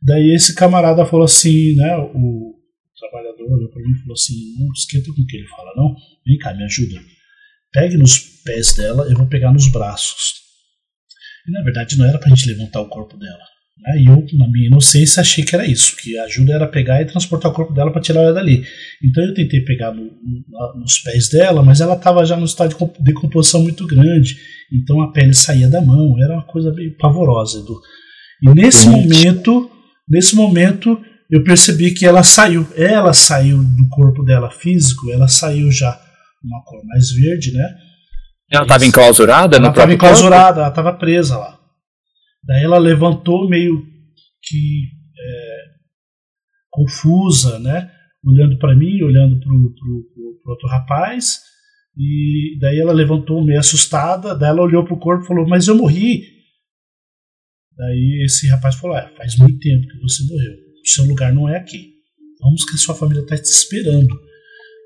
Daí esse camarada falou assim, né? O trabalhador olhou pra mim e falou assim: não esquenta com o que ele fala, não. Vem cá, me ajuda. Pegue nos pés dela, eu vou pegar nos braços. E na verdade não era pra gente levantar o corpo dela. Né? E eu, na minha inocência, achei que era isso, que a ajuda era pegar e transportar o corpo dela para tirar ela dali. Então eu tentei pegar no, no, nos pés dela, mas ela estava já no estado de decomposição muito grande, então a pele saía da mão, era uma coisa bem pavorosa. Edu. E nesse momento, nesse momento, eu percebi que ela saiu. Ela saiu do corpo dela físico, ela saiu já uma cor mais verde, né? Ela estava enclausurada? Ela estava enclausurada, ela estava presa lá. Daí ela levantou meio que é, confusa, né? Olhando para mim, olhando para o outro rapaz. E daí ela levantou meio assustada. Daí ela olhou para o corpo e falou: Mas eu morri. Daí esse rapaz falou: é, Faz muito tempo que você morreu. O seu lugar não é aqui. Vamos que a sua família está te esperando.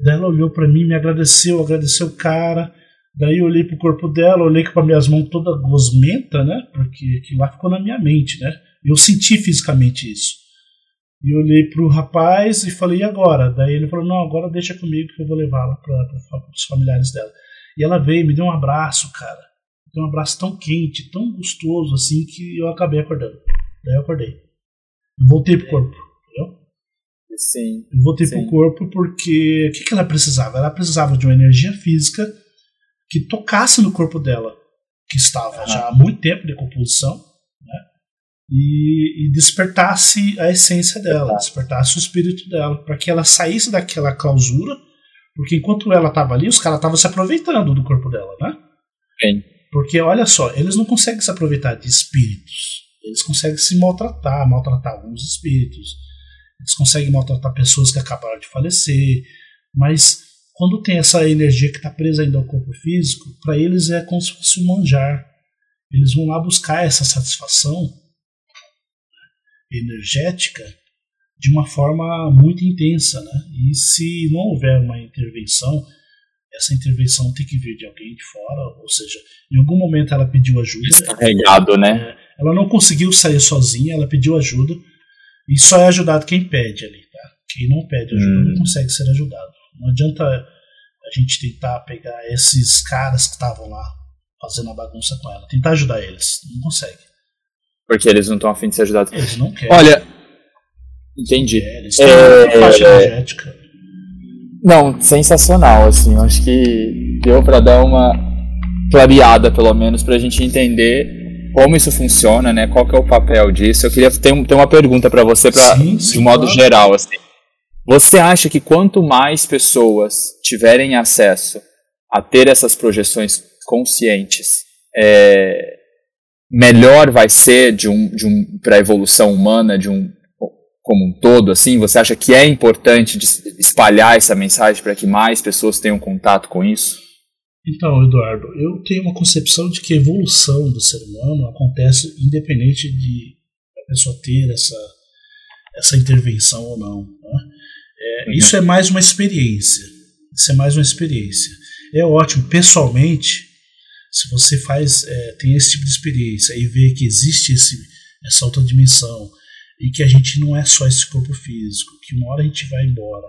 Daí ela olhou para mim, me agradeceu, agradeceu o cara. Daí eu olhei pro corpo dela, olhei as minhas mãos toda gosmenta, né? Porque aquilo lá ficou na minha mente, né? Eu senti fisicamente isso. E olhei pro rapaz e falei, e agora? Daí ele falou, não, agora deixa comigo que eu vou levá-la para os familiares dela. E ela veio, me deu um abraço, cara. Me deu um abraço tão quente, tão gostoso, assim, que eu acabei acordando. Daí eu acordei. Voltei pro corpo? Sim. Eu voltei sim. pro corpo porque o que, que ela precisava? Ela precisava de uma energia física que tocasse no corpo dela, que estava já há muito tempo de decomposição, né? e, e, despertasse a essência dela, despertasse o espírito dela, para que ela saísse daquela clausura, porque enquanto ela estava ali, os caras estavam se aproveitando do corpo dela, né? Sim. Porque olha só, eles não conseguem se aproveitar de espíritos, eles conseguem se maltratar, maltratar alguns espíritos, eles conseguem maltratar pessoas que acabaram de falecer, mas quando tem essa energia que está presa ainda ao corpo físico, para eles é como se fosse um manjar. Eles vão lá buscar essa satisfação energética de uma forma muito intensa, né? E se não houver uma intervenção, essa intervenção tem que vir de alguém de fora, ou seja, em algum momento ela pediu ajuda. Descarregado, né? É, ela não conseguiu sair sozinha, ela pediu ajuda. E só é ajudado quem pede ali, tá? Quem não pede ajuda hum. não consegue ser ajudado. Não adianta a gente tentar pegar esses caras que estavam lá fazendo a bagunça com ela, tentar ajudar eles. Não consegue. Porque eles não estão afim de ser ajudados. Eles não querem. Olha, entendi. É, eles têm é, faixa é, energética. Não, sensacional, assim. Acho que deu para dar uma clareada, pelo menos, para a gente entender como isso funciona, né? Qual que é o papel disso? Eu queria ter, ter uma pergunta para você, pra, sim, sim, de um modo claro. geral, assim. Você acha que quanto mais pessoas tiverem acesso a ter essas projeções conscientes, é, melhor vai ser de um, de um, para a evolução humana de um como um todo? Assim, você acha que é importante espalhar essa mensagem para que mais pessoas tenham contato com isso? Então, Eduardo, eu tenho uma concepção de que a evolução do ser humano acontece independente de a pessoa ter essa, essa intervenção ou não. Né? É. Isso é mais uma experiência. Isso é mais uma experiência. É ótimo, pessoalmente, se você faz, é, tem esse tipo de experiência e vê que existe esse, essa outra dimensão e que a gente não é só esse corpo físico, que uma hora a gente vai embora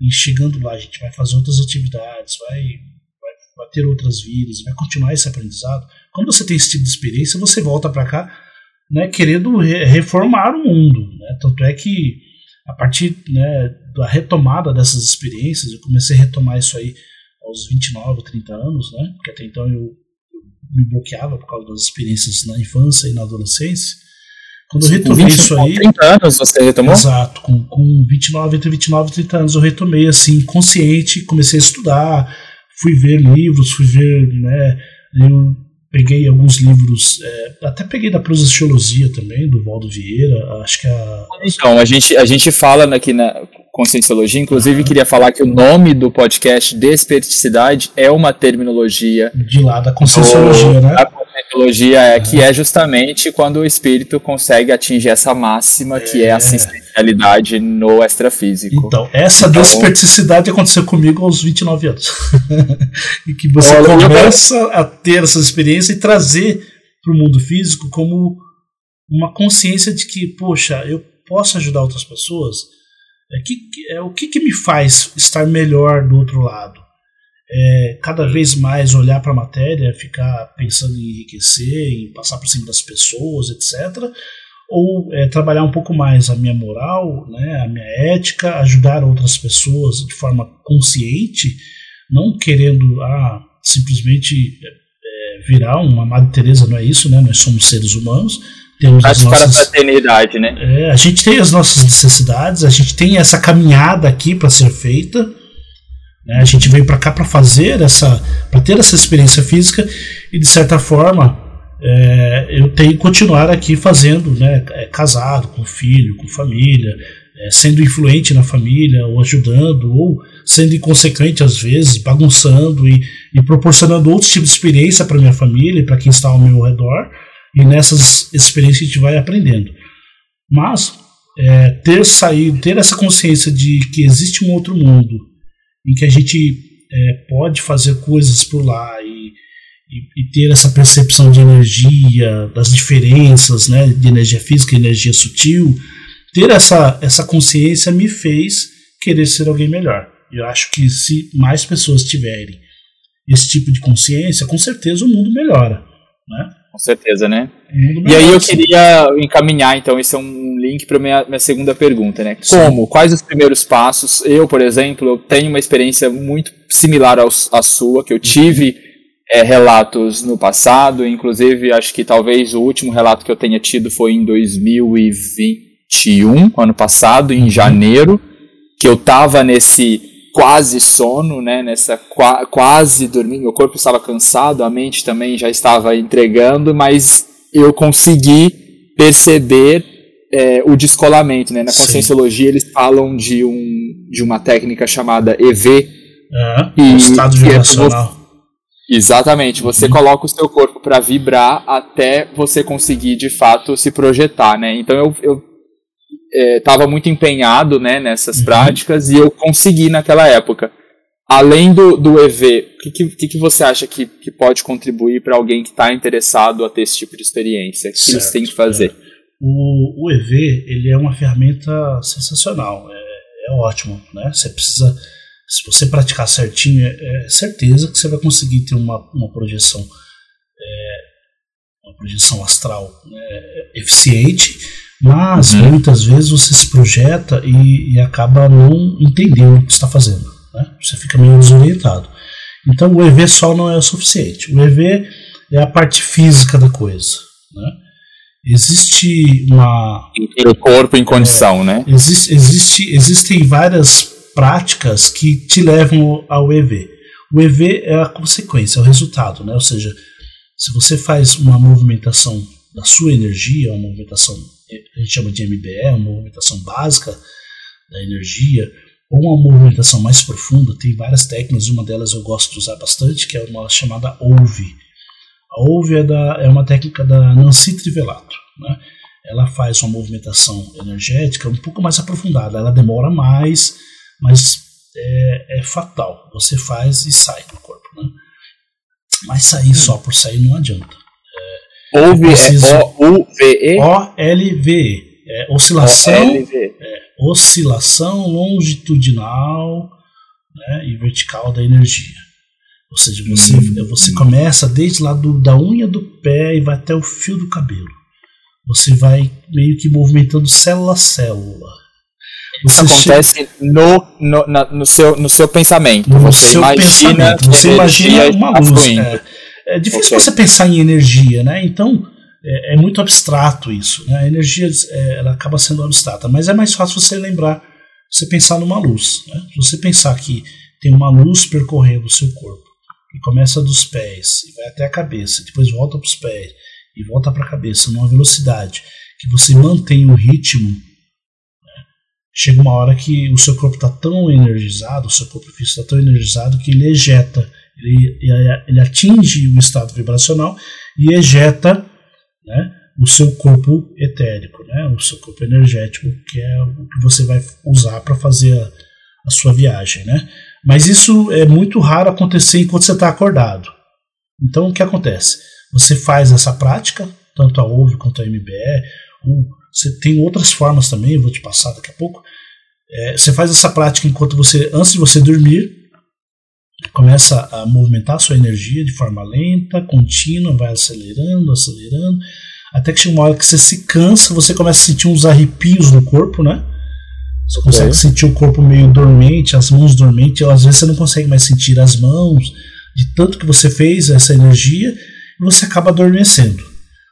e chegando lá a gente vai fazer outras atividades, vai, vai, ter outras vidas, vai continuar esse aprendizado. Quando você tem esse tipo de experiência, você volta para cá né, querendo re reformar o mundo. Né? Tanto é que, a partir né, da retomada dessas experiências, eu comecei a retomar isso aí aos 29, 30 anos, né? porque até então eu, me bloqueava por causa das experiências na infância e na adolescência. Quando eu retomei 20, isso aí. 30 anos você retomou? Exato, com, com 29, entre 29 e 30 anos eu retomei assim, consciente, comecei a estudar, fui ver livros, fui ver, né, eu peguei alguns livros, é, até peguei da Prosociologia também, do Valdo Vieira, acho que a... Então, a gente, a gente fala aqui na Conscienciologia, inclusive queria falar que o nome do podcast Desperticidade é uma terminologia... De lá da Conscienciologia, né? Da Conscienciologia, é, é, que é justamente quando o espírito consegue atingir essa máxima, é. que é a sensorialidade no extrafísico. Então, essa então, desperticidade aconteceu comigo aos 29 anos. e que você começa a ter essa experiência e trazer para o mundo físico como uma consciência de que, poxa, eu posso ajudar outras pessoas. É, que, é, o que, que me faz estar melhor do outro lado? É, cada vez mais olhar para a matéria, ficar pensando em enriquecer, em passar por cima das pessoas, etc. Ou é, trabalhar um pouco mais a minha moral, né, a minha ética, ajudar outras pessoas de forma consciente, não querendo ah, simplesmente é, virar uma Madre Teresa, não é isso, né? Nós somos seres humanos, temos as nossas fraternidade, né? É, a gente tem as nossas necessidades, a gente tem essa caminhada aqui para ser feita. Né? A gente veio para cá para fazer essa, para ter essa experiência física e de certa forma é, eu tenho que continuar aqui fazendo, né? É, casado, com filho, com família, é, sendo influente na família, ou ajudando, ou sendo inconsequente às vezes, bagunçando e, e proporcionando outros tipos de experiência para minha família e para quem está ao meu redor. E nessas experiências a gente vai aprendendo. Mas é, ter saído, ter essa consciência de que existe um outro mundo em que a gente é, pode fazer coisas por lá e, ter essa percepção de energia, das diferenças né, de energia física e energia sutil, ter essa, essa consciência me fez querer ser alguém melhor. Eu acho que se mais pessoas tiverem esse tipo de consciência, com certeza o mundo melhora. Né? Com certeza, né? E aí eu queria encaminhar, então, esse é um link para minha, minha segunda pergunta, né? Sim. Como? Quais os primeiros passos? Eu, por exemplo, eu tenho uma experiência muito similar aos, à sua, que eu tive é, relatos no passado, inclusive acho que talvez o último relato que eu tenha tido foi em 2021, ano passado, em janeiro, que eu estava nesse quase sono, né, nessa qua, quase dormindo, meu corpo estava cansado, a mente também já estava entregando, mas eu consegui perceber é, o descolamento, né? Na conscienciologia eles falam de, um, de uma técnica chamada EV, é, e, estado é vibracional. Exatamente, você uhum. coloca o seu corpo para vibrar até você conseguir de fato se projetar, né? Então eu, eu estava é, muito empenhado né, nessas uhum. práticas e eu consegui naquela época. Além do, do EV, o que, que, que você acha que, que pode contribuir para alguém que está interessado a ter esse tipo de experiência? O que eles têm que fazer? É. O, o EV ele é uma ferramenta sensacional, é, é ótimo. Né? Você precisa, se você praticar certinho, é, é certeza que você vai conseguir ter uma, uma projeção é, uma projeção astral né, eficiente mas uhum. muitas vezes você se projeta e, e, acaba não entendendo o que está fazendo. Né? Você fica meio desorientado. Então o EV só não é o suficiente. O EV é a parte física da coisa. Né? Existe uma. O corpo em condição, né? Existe, existe, existem várias práticas que te levam ao EV. O EV é a consequência, é o resultado, né? Ou seja, se você faz uma movimentação da sua energia, uma movimentação a gente chama de MBE, uma movimentação básica da energia, ou uma movimentação mais profunda, tem várias técnicas, uma delas eu gosto de usar bastante, que é uma chamada OUVE. A OUVE é, da, é uma técnica da Nancy Trivelato. Né? Ela faz uma movimentação energética um pouco mais aprofundada, ela demora mais, mas é, é fatal. Você faz e sai do corpo. Né? Mas sair hum. só por sair não adianta. Ouve é O-U-V-E? O-L-V-E. É, oscilação, é, oscilação longitudinal né, e vertical da energia. Ou seja, você, hum. você começa desde lá do, da unha do pé e vai até o fio do cabelo. você vai meio que movimentando célula a célula. Isso acontece chega... no, no, na, no, seu, no seu pensamento. No você seu imagina pensamento. Você imagina uma luz. É, é difícil você pensar em energia, né? Então é, é muito abstrato isso. Né? A energia é, ela acaba sendo abstrata, mas é mais fácil você lembrar, você pensar numa luz. Né? Se você pensar que tem uma luz percorrendo o seu corpo e começa dos pés e vai até a cabeça, depois volta para os pés e volta para a cabeça numa velocidade que você mantém o ritmo? Chega uma hora que o seu corpo está tão energizado, o seu corpo físico está tão energizado que ele ejeta, ele, ele atinge o estado vibracional e ejeta né, o seu corpo etérico, né, o seu corpo energético, que é o que você vai usar para fazer a, a, sua viagem. Né? Mas isso é muito raro acontecer enquanto você está acordado. Então o que acontece? Você faz essa prática, tanto a OVE quanto a MBE, ou você tem outras formas também, vou te passar daqui a pouco. É, você faz essa prática enquanto você, antes de você dormir, começa a movimentar a sua energia de forma lenta, contínua, vai acelerando, acelerando, até que chega uma hora que você se cansa, você começa a sentir uns arrepios no corpo, né? Você consegue sentir o corpo meio dormente, as mãos dormentes, às vezes você não consegue mais sentir as mãos, de tanto que você fez essa energia, e você acaba adormecendo.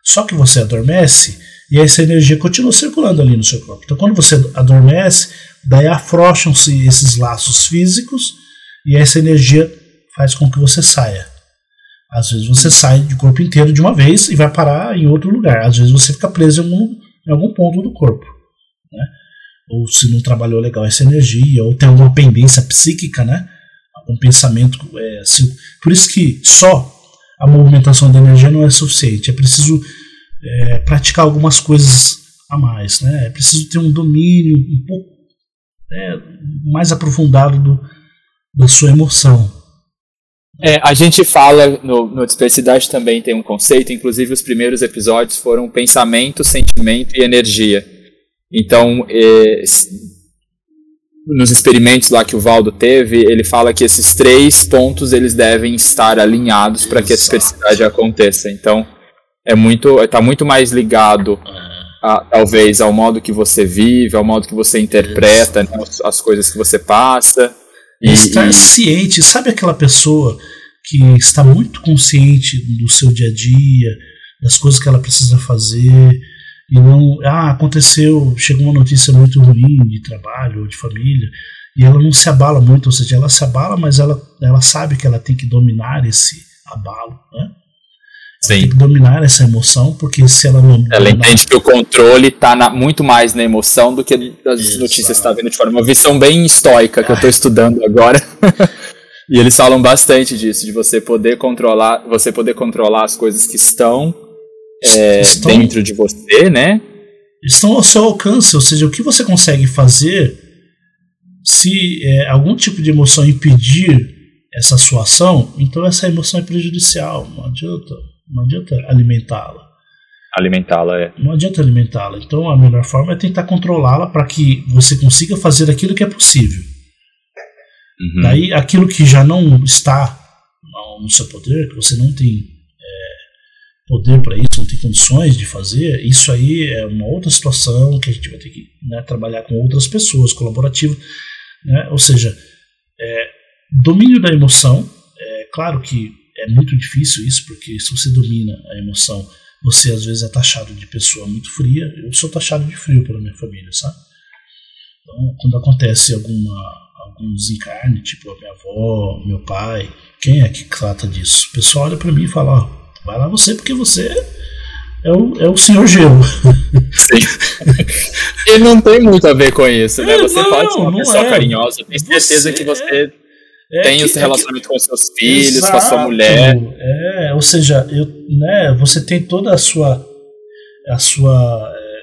Só que você adormece e essa energia continua circulando ali no seu corpo. Então, quando você adormece, daí afrouxam-se esses laços físicos e essa energia faz com que você saia. Às vezes você sai de corpo inteiro de uma vez e vai parar em outro lugar. Às vezes você fica preso em algum, em algum ponto do corpo. Né? Ou se não trabalhou legal essa energia, ou tem alguma pendência psíquica, né? algum pensamento. É, assim, por isso que só a movimentação da energia não é suficiente. É preciso é, praticar algumas coisas a mais. Né? É preciso ter um domínio um pouco é, mais aprofundado do, da sua emoção. É, a gente fala no, no Dispersidade também tem um conceito, inclusive os primeiros episódios foram pensamento, sentimento e energia. Então, é, nos experimentos lá que o Valdo teve, ele fala que esses três pontos eles devem estar alinhados para que a dispersidade aconteça. Então, é muito, está muito mais ligado a, talvez ao modo que você vive, ao modo que você interpreta né, as coisas que você passa. E, estar e... ciente, sabe aquela pessoa que está muito consciente do seu dia a dia, das coisas que ela precisa fazer, e não, ah, aconteceu, chegou uma notícia muito ruim de trabalho ou de família, e ela não se abala muito, ou seja, ela se abala, mas ela, ela sabe que ela tem que dominar esse abalo, né? Sim. tem que dominar essa emoção, porque se ela não. Ela dominar... entende que o controle está muito mais na emoção do que as Exato. notícias está vendo de forma. Uma visão bem estoica que Ai. eu estou estudando agora. e eles falam bastante disso, de você poder controlar, você poder controlar as coisas que estão, é, estão dentro de você, né? Estão ao seu alcance, ou seja, o que você consegue fazer se é, algum tipo de emoção impedir essa sua ação, então essa emoção é prejudicial, não adianta. Não adianta alimentá-la. Alimentá-la, é. Não adianta alimentá-la. Então a melhor forma é tentar controlá-la para que você consiga fazer aquilo que é possível. Uhum. Daí aquilo que já não está no seu poder, que você não tem é, poder para isso, não tem condições de fazer, isso aí é uma outra situação que a gente vai ter que né, trabalhar com outras pessoas, colaborativo. Né? Ou seja, é, domínio da emoção. É claro que é muito difícil isso, porque se você domina a emoção, você às vezes é taxado de pessoa muito fria. Eu sou taxado de frio pela minha família, sabe? Então, quando acontece alguma, algum desencarne, tipo a minha avó, meu pai, quem é que trata disso? O pessoal olha para mim e fala: ó, vai lá você, porque você é o, é o senhor gelo. Sim. e não tem muito a ver com isso, né? É, você não, pode ser uma pessoa é. carinhosa, tenho certeza você que você é tem que, esse relacionamento é que, com seus filhos, exato, com a sua mulher. É, ou seja, eu, né, você tem toda a sua a sua é,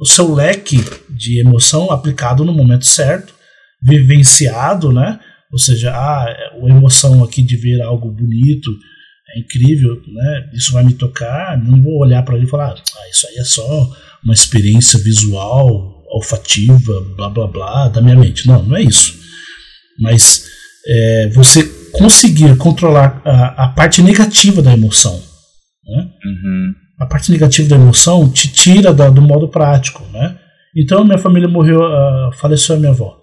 o seu leque de emoção aplicado no momento certo, vivenciado, né? Ou seja, ah, a emoção aqui de ver algo bonito é incrível, né? Isso vai me tocar. Não vou olhar para ele e falar, ah, isso aí é só uma experiência visual, olfativa, blá blá blá da minha mente. Não, não é isso. Mas é, você conseguir controlar a, a, parte negativa da emoção. Né? Uhum. a parte negativa da emoção te tira da, do modo prático, né? Então minha família morreu, uh, faleceu a minha avó.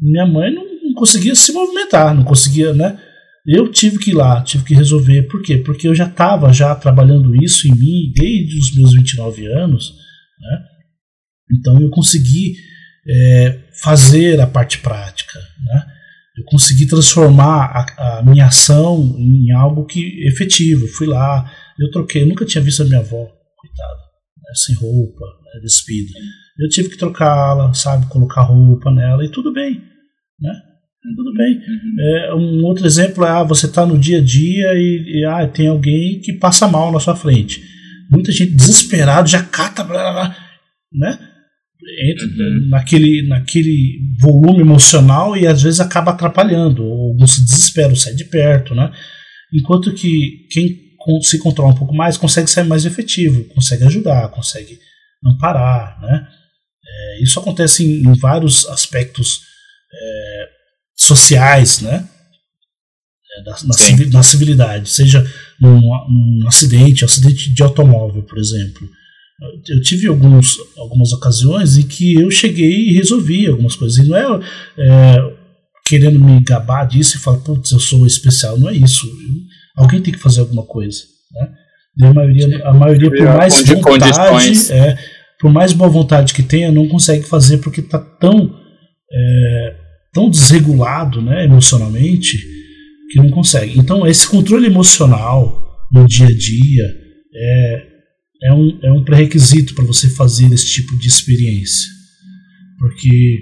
Minha mãe não, não, conseguia se movimentar, não conseguia, né? Eu tive que ir lá, tive que resolver. Por quê? Porque eu já estava já trabalhando isso em mim desde os meus 29 anos, né? Então eu consegui é, fazer a parte prática, né? Eu consegui transformar a, a, minha ação em algo que efetivo. Fui lá, eu troquei, eu nunca tinha visto a minha avó, coitada, né? sem roupa, né? despida. Eu tive que trocá-la, sabe, colocar roupa nela e tudo bem, né? Tudo bem. Uhum. É, um outro exemplo é ah, você está no dia a dia e, e, ah, tem alguém que passa mal na sua frente. Muita gente desesperado já cata, blá, blá, né? Entra uhum. naquele, naquele volume emocional e às vezes acaba atrapalhando, ou se desespera, ou sai de perto, né? Enquanto que quem se controla um pouco mais consegue ser mais efetivo, consegue ajudar, consegue amparar, né? É, isso acontece em, em vários aspectos é, sociais, né? É, da, na, na, civilidade, seja num, num acidente, um acidente de automóvel, por exemplo. Eu tive alguns, algumas ocasiões em que eu cheguei e resolvi algumas coisas. E não é, é querendo me gabar disso e falar, putz, eu sou especial. Não é isso. Alguém tem que fazer alguma coisa. Né? E a maioria, a maioria por mais vontade, é, por mais boa vontade que tenha, não consegue fazer porque está tão, é, tão desregulado né, emocionalmente que não consegue. Então, esse controle emocional no dia a dia é, é um, é um pré-requisito para você fazer esse tipo de experiência. Porque,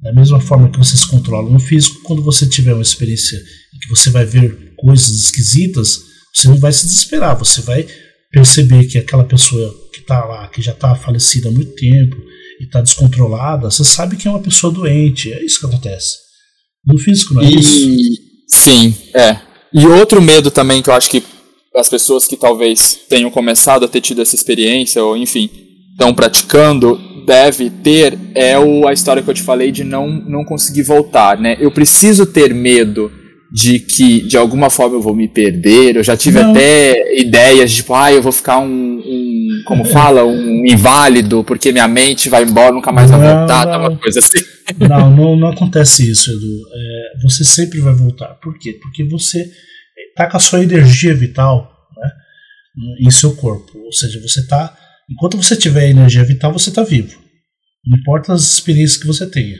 da mesma forma que você se controla no físico, quando você tiver uma experiência em que você vai ver coisas esquisitas, você não vai se desesperar, você vai perceber que aquela pessoa está lá, que já está falecida há muito tempo e está descontrolada, você sabe que é uma pessoa doente. É isso que acontece. No físico, não é e, isso? Sim, é. E outro medo também que eu acho que as pessoas que talvez tenham começado a ter tido essa experiência, ou enfim, estão praticando, deve ter é o, a história que eu te falei de não, não conseguir voltar, né? Eu preciso ter medo de que de alguma forma eu vou me perder. Eu já tive não. até ideias de tipo, ah, eu vou ficar um, um como fala, um inválido, porque minha mente vai embora, nunca mais vai voltar, tá uma coisa assim. Não, não, não acontece isso, Edu. É, você sempre vai voltar. Por quê? Porque você tá com a sua energia vital né, em seu corpo. Ou seja, você tá. Enquanto você tiver energia vital, você está vivo. Não importa as experiências que você tenha.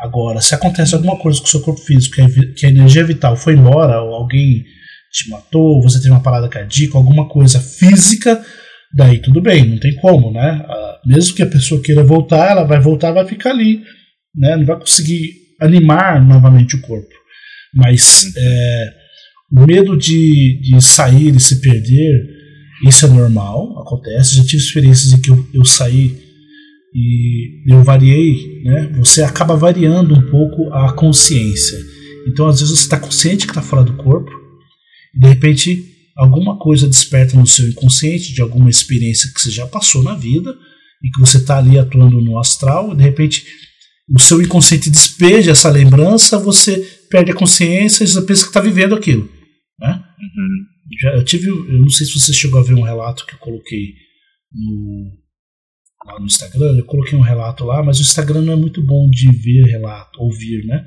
Agora, se acontece alguma coisa com o seu corpo físico, que a energia vital foi embora, ou alguém te matou, você teve uma parada cardíaca, alguma coisa física, daí tudo bem, não tem como, né? Ah, mesmo que a pessoa queira voltar, ela vai voltar, vai ficar ali, né? Não vai conseguir animar novamente o corpo. Mas é, medo de, de sair e se perder, isso é normal, acontece. Já tive experiências em que eu, eu saí e eu variei, né? Você acaba variando um pouco a consciência. Então, às vezes você está consciente que está fora do corpo e de repente alguma coisa desperta no seu inconsciente de alguma experiência que você já passou na vida e que você está ali atuando no astral e de repente o seu inconsciente despeja essa lembrança, você perde a consciência e você pensa que está vivendo aquilo, né? Uhum. Já, eu tive, eu não sei se você chegou a ver um relato que eu coloquei no lá no Instagram, eu coloquei um relato lá, mas o Instagram não é muito bom de ver relato, ouvir, né?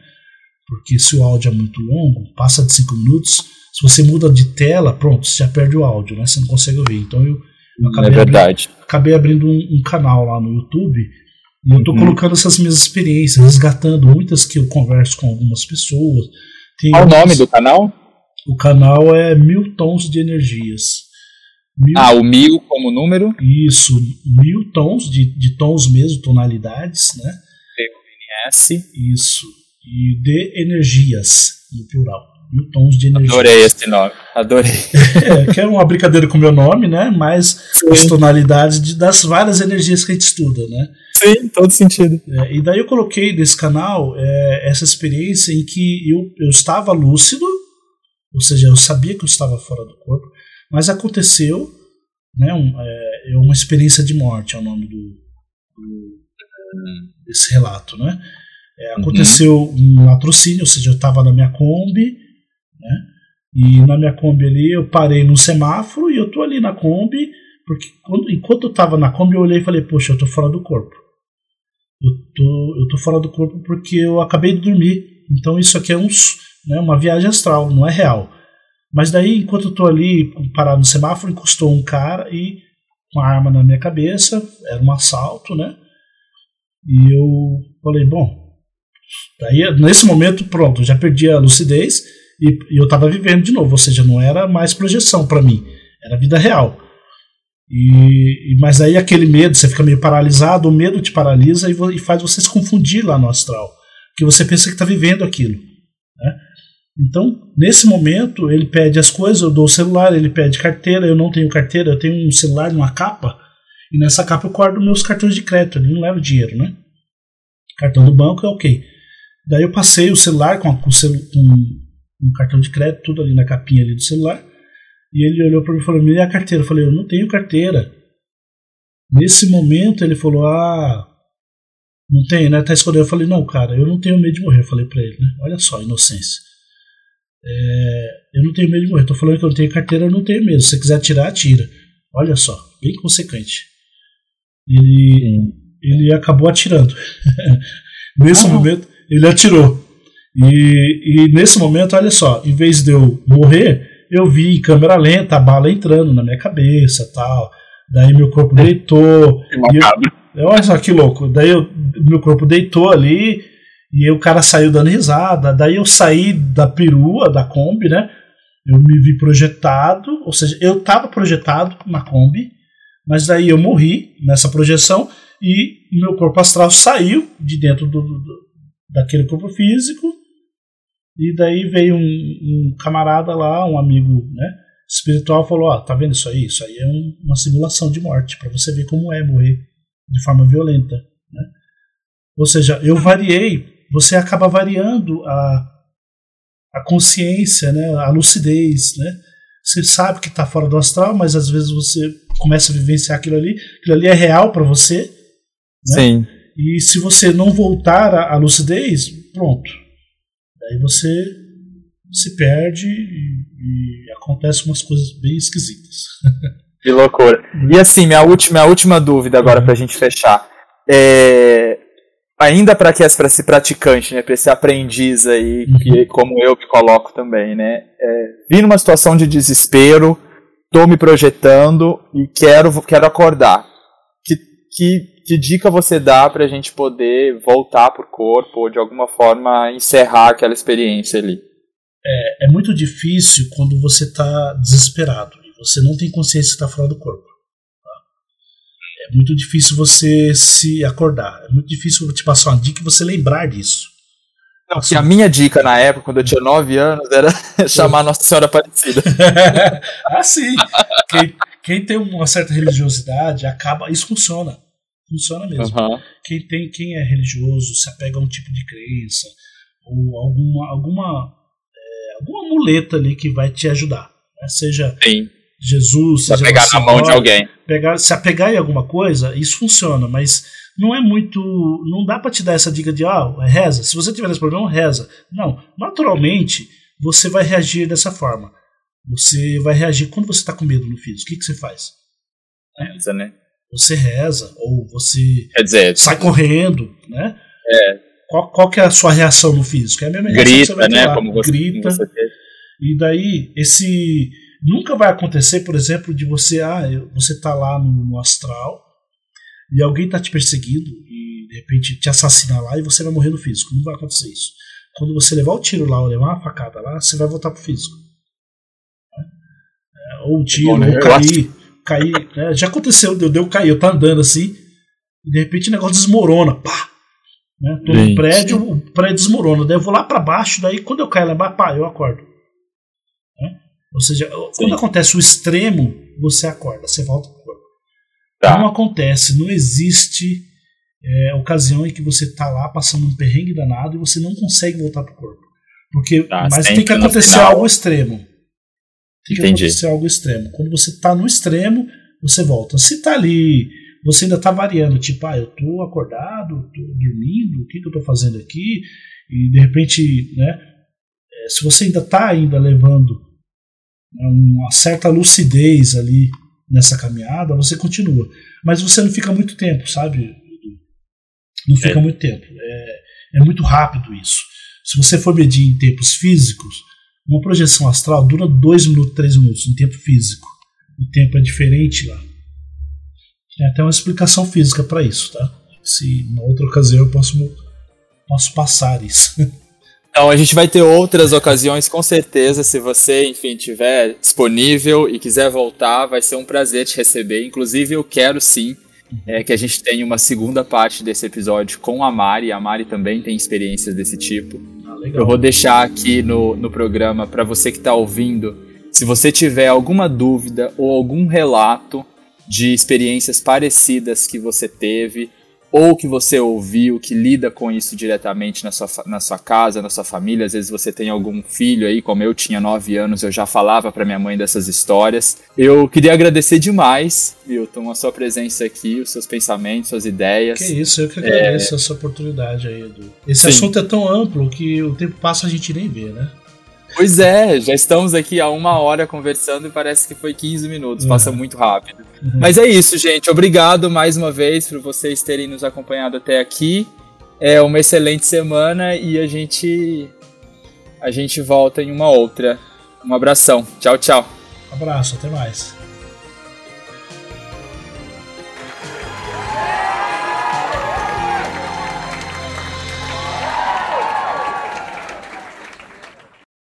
Porque se o áudio é muito longo, passa de 5 minutos, se você muda de tela, pronto, você já perde o áudio, né? Você não consegue ouvir. Então eu, eu acabei, é verdade. Abrindo, acabei abrindo um, um, canal lá no YouTube e eu estou uhum. colocando essas minhas experiências, resgatando muitas que eu converso com algumas pessoas. Tem Qual o nome do canal? O canal é Mil Tons de Energias. Mil, ah, o mil como número? Isso, mil tons, de, de tons mesmo, tonalidades, né? T-O-N-S. Isso. E de energias, no plural. Mil tons de energias. Adorei esse nome, adorei. é, que é uma brincadeira com o meu nome, né? Mas Sim. as tonalidades de, das várias energias que a gente estuda, né? Sim, todo sentido. É, e daí eu coloquei nesse canal é, essa experiência em que eu, eu estava lúcido, ou seja, eu sabia que eu estava fora do corpo, mas aconteceu, né, um, é, é, uma experiência de morte, é o nome do, do desse relato, né? É, uhum. aconteceu uhum. um latrocínio, ou seja, eu estava na minha Kombi, né? E na minha Kombi ali eu parei no semáforo e eu tô ali na Kombi porque quando, enquanto eu tava na Kombi, eu olhei e falei, poxa, eu tô fora do corpo. Eu tô, eu tô fora do corpo porque eu acabei de dormir. Então isso aqui é um, né, uma viagem astral, não é real. Mas daí, enquanto eu tô ali parado no semáforo, encostou um cara e com a arma na minha cabeça, era um assalto, né? E eu falei, bom, daí nesse momento, pronto, já perdi a lucidez e, e eu tava vivendo de novo, ou seja, não era mais projeção para mim, era vida real. E, mas aí aquele medo, você fica meio paralisado, o medo te paralisa e, e faz você se confundir lá no astral, que você pensa que está vivendo aquilo. Né? Então, nesse momento, ele pede as coisas, eu dou o celular, ele pede carteira, eu não tenho carteira, eu tenho um celular numa capa, e nessa capa eu guardo meus cartões de crédito, ele não leva dinheiro, né? Cartão do banco é ok. Daí eu passei o celular com, com, com um cartão de crédito, tudo ali na capinha ali do celular, e ele olhou para mim e falou: Me dê a carteira. Eu falei: Eu não tenho carteira. Nesse momento ele falou: Ah, não tem, né? Tá escondendo. Eu falei: Não, cara, eu não tenho medo de morrer. Eu falei para ele, né? Olha só, inocência. É, eu não tenho medo de morrer. Tô falando que eu não tenho carteira, eu não tenho medo. Se você quiser tirar, tira. Olha só, bem consequente. Ele, ele acabou atirando. nesse ah. momento, ele atirou. E, e nesse momento, olha só, em vez de eu morrer, eu vi em câmera lenta a bala entrando na minha cabeça tal. Daí meu corpo deitou. Eu, olha só que louco. Daí eu, meu corpo deitou ali e o cara saiu dando risada. Daí eu saí da perua, da Kombi, né? Eu me vi projetado, ou seja, eu estava projetado na Kombi, mas daí eu morri nessa projeção e meu corpo astral saiu de dentro do, do daquele corpo físico e daí veio um, um camarada lá, um amigo né, espiritual, falou: Ó, oh, tá vendo isso aí? Isso aí é um, uma simulação de morte, para você ver como é morrer de forma violenta. Né? Ou seja, eu variei, você acaba variando a, a consciência, né, a lucidez. Né? Você sabe que está fora do astral, mas às vezes você começa a vivenciar aquilo ali, aquilo ali é real para você. Né? Sim. E se você não voltar à lucidez, pronto, Aí você se perde e, e acontecem umas coisas bem esquisitas. Que loucura. E assim, minha última, minha última dúvida agora uhum. para a gente fechar. É, ainda para que para esse praticante, né, para esse aprendiz aí, uhum. que, como eu me coloco também, né, é, vi numa situação de desespero, tô me projetando e quero, quero acordar. Que, que que dica você dá para a gente poder voltar para o corpo ou de alguma forma encerrar aquela experiência ali? É, é muito difícil quando você está desesperado e você não tem consciência que está fora do corpo. É muito difícil você se acordar. É muito difícil te passar uma dica e você lembrar disso. Não, assim, a minha dica na época, quando eu tinha 9 anos, era chamar Nossa Senhora Aparecida. ah, sim. Quem, quem tem uma certa religiosidade, acaba. Isso funciona. Funciona mesmo. Uhum. Quem, tem, quem é religioso se apega a um tipo de crença ou alguma, alguma, é, alguma muleta ali que vai te ajudar. Né? Seja Sim. Jesus, seja pegar na mão de alguém. Pegar, se apegar em alguma coisa, isso funciona, mas não é muito. Não dá para te dar essa dica de ah, reza. Se você tiver esse problema, reza. Não. Naturalmente, você vai reagir dessa forma. Você vai reagir quando você está com medo no físico. O que, que você faz? Reza, né? você reza, ou você Quer dizer, sai correndo, né? É. Qual, qual que é a sua reação no físico? É a mesma Grita, reação que você vai né? Lá. Como você, Grita. Como você e daí, esse. Nunca vai acontecer, por exemplo, de você. Ah, você tá lá no, no astral e alguém tá te perseguindo e de repente te assassinar lá e você vai morrer no físico. Não vai acontecer isso. Quando você levar o tiro lá ou levar uma facada lá, você vai voltar pro físico. É, ou um tiro, Bom, ou cair cair. Né? Já aconteceu, deu, deu cair, eu tá andando assim, e de repente o negócio desmorona. Pá! Né? Tô no prédio, o prédio desmorona. Daí eu vou lá para baixo, daí quando eu caio lá embaixo, pá, eu acordo. Ou seja, Sim. quando acontece o extremo, você acorda, você volta pro corpo. Tá. Não acontece, não existe é, ocasião em que você tá lá passando um perrengue danado e você não consegue voltar pro corpo. Porque, tá, mas tem que acontecer algo extremo. Tem que Entendi. acontecer algo extremo. Quando você está no extremo, você volta. Se está ali, você ainda está variando, tipo, ah, eu estou acordado, estou dormindo, o que, que eu estou fazendo aqui? E de repente, né, é, se você ainda está ainda levando uma certa lucidez ali nessa caminhada, você continua. Mas você não fica muito tempo, sabe? Não fica é. muito tempo. É, é muito rápido isso. Se você for medir em tempos físicos, uma projeção astral dura 2 minutos, 3 minutos em tempo físico. O tempo é diferente lá. Tem até uma explicação física para isso, tá? Se em outra ocasião eu posso, posso passar isso. Então a gente vai ter outras ocasiões com certeza. Se você, enfim, tiver disponível e quiser voltar, vai ser um prazer te receber. Inclusive, eu quero sim é, que a gente tenha uma segunda parte desse episódio com a Mari. A Mari também tem experiências desse tipo. Ah, eu vou deixar aqui no, no programa para você que está ouvindo. Se você tiver alguma dúvida ou algum relato de experiências parecidas que você teve, ou que você ouviu, que lida com isso diretamente na sua, na sua casa, na sua família. Às vezes você tem algum filho aí, como eu tinha nove anos, eu já falava para minha mãe dessas histórias. Eu queria agradecer demais, Milton, a sua presença aqui, os seus pensamentos, suas ideias. Que isso, eu que agradeço é... essa oportunidade aí, Edu. Esse Sim. assunto é tão amplo que o tempo passa a gente nem vê, né? Pois é, já estamos aqui há uma hora conversando e parece que foi 15 minutos, passa uhum. muito rápido. Uhum. Mas é isso, gente. Obrigado mais uma vez por vocês terem nos acompanhado até aqui. É uma excelente semana e a gente a gente volta em uma outra. Um abração. Tchau, tchau. abraço, até mais.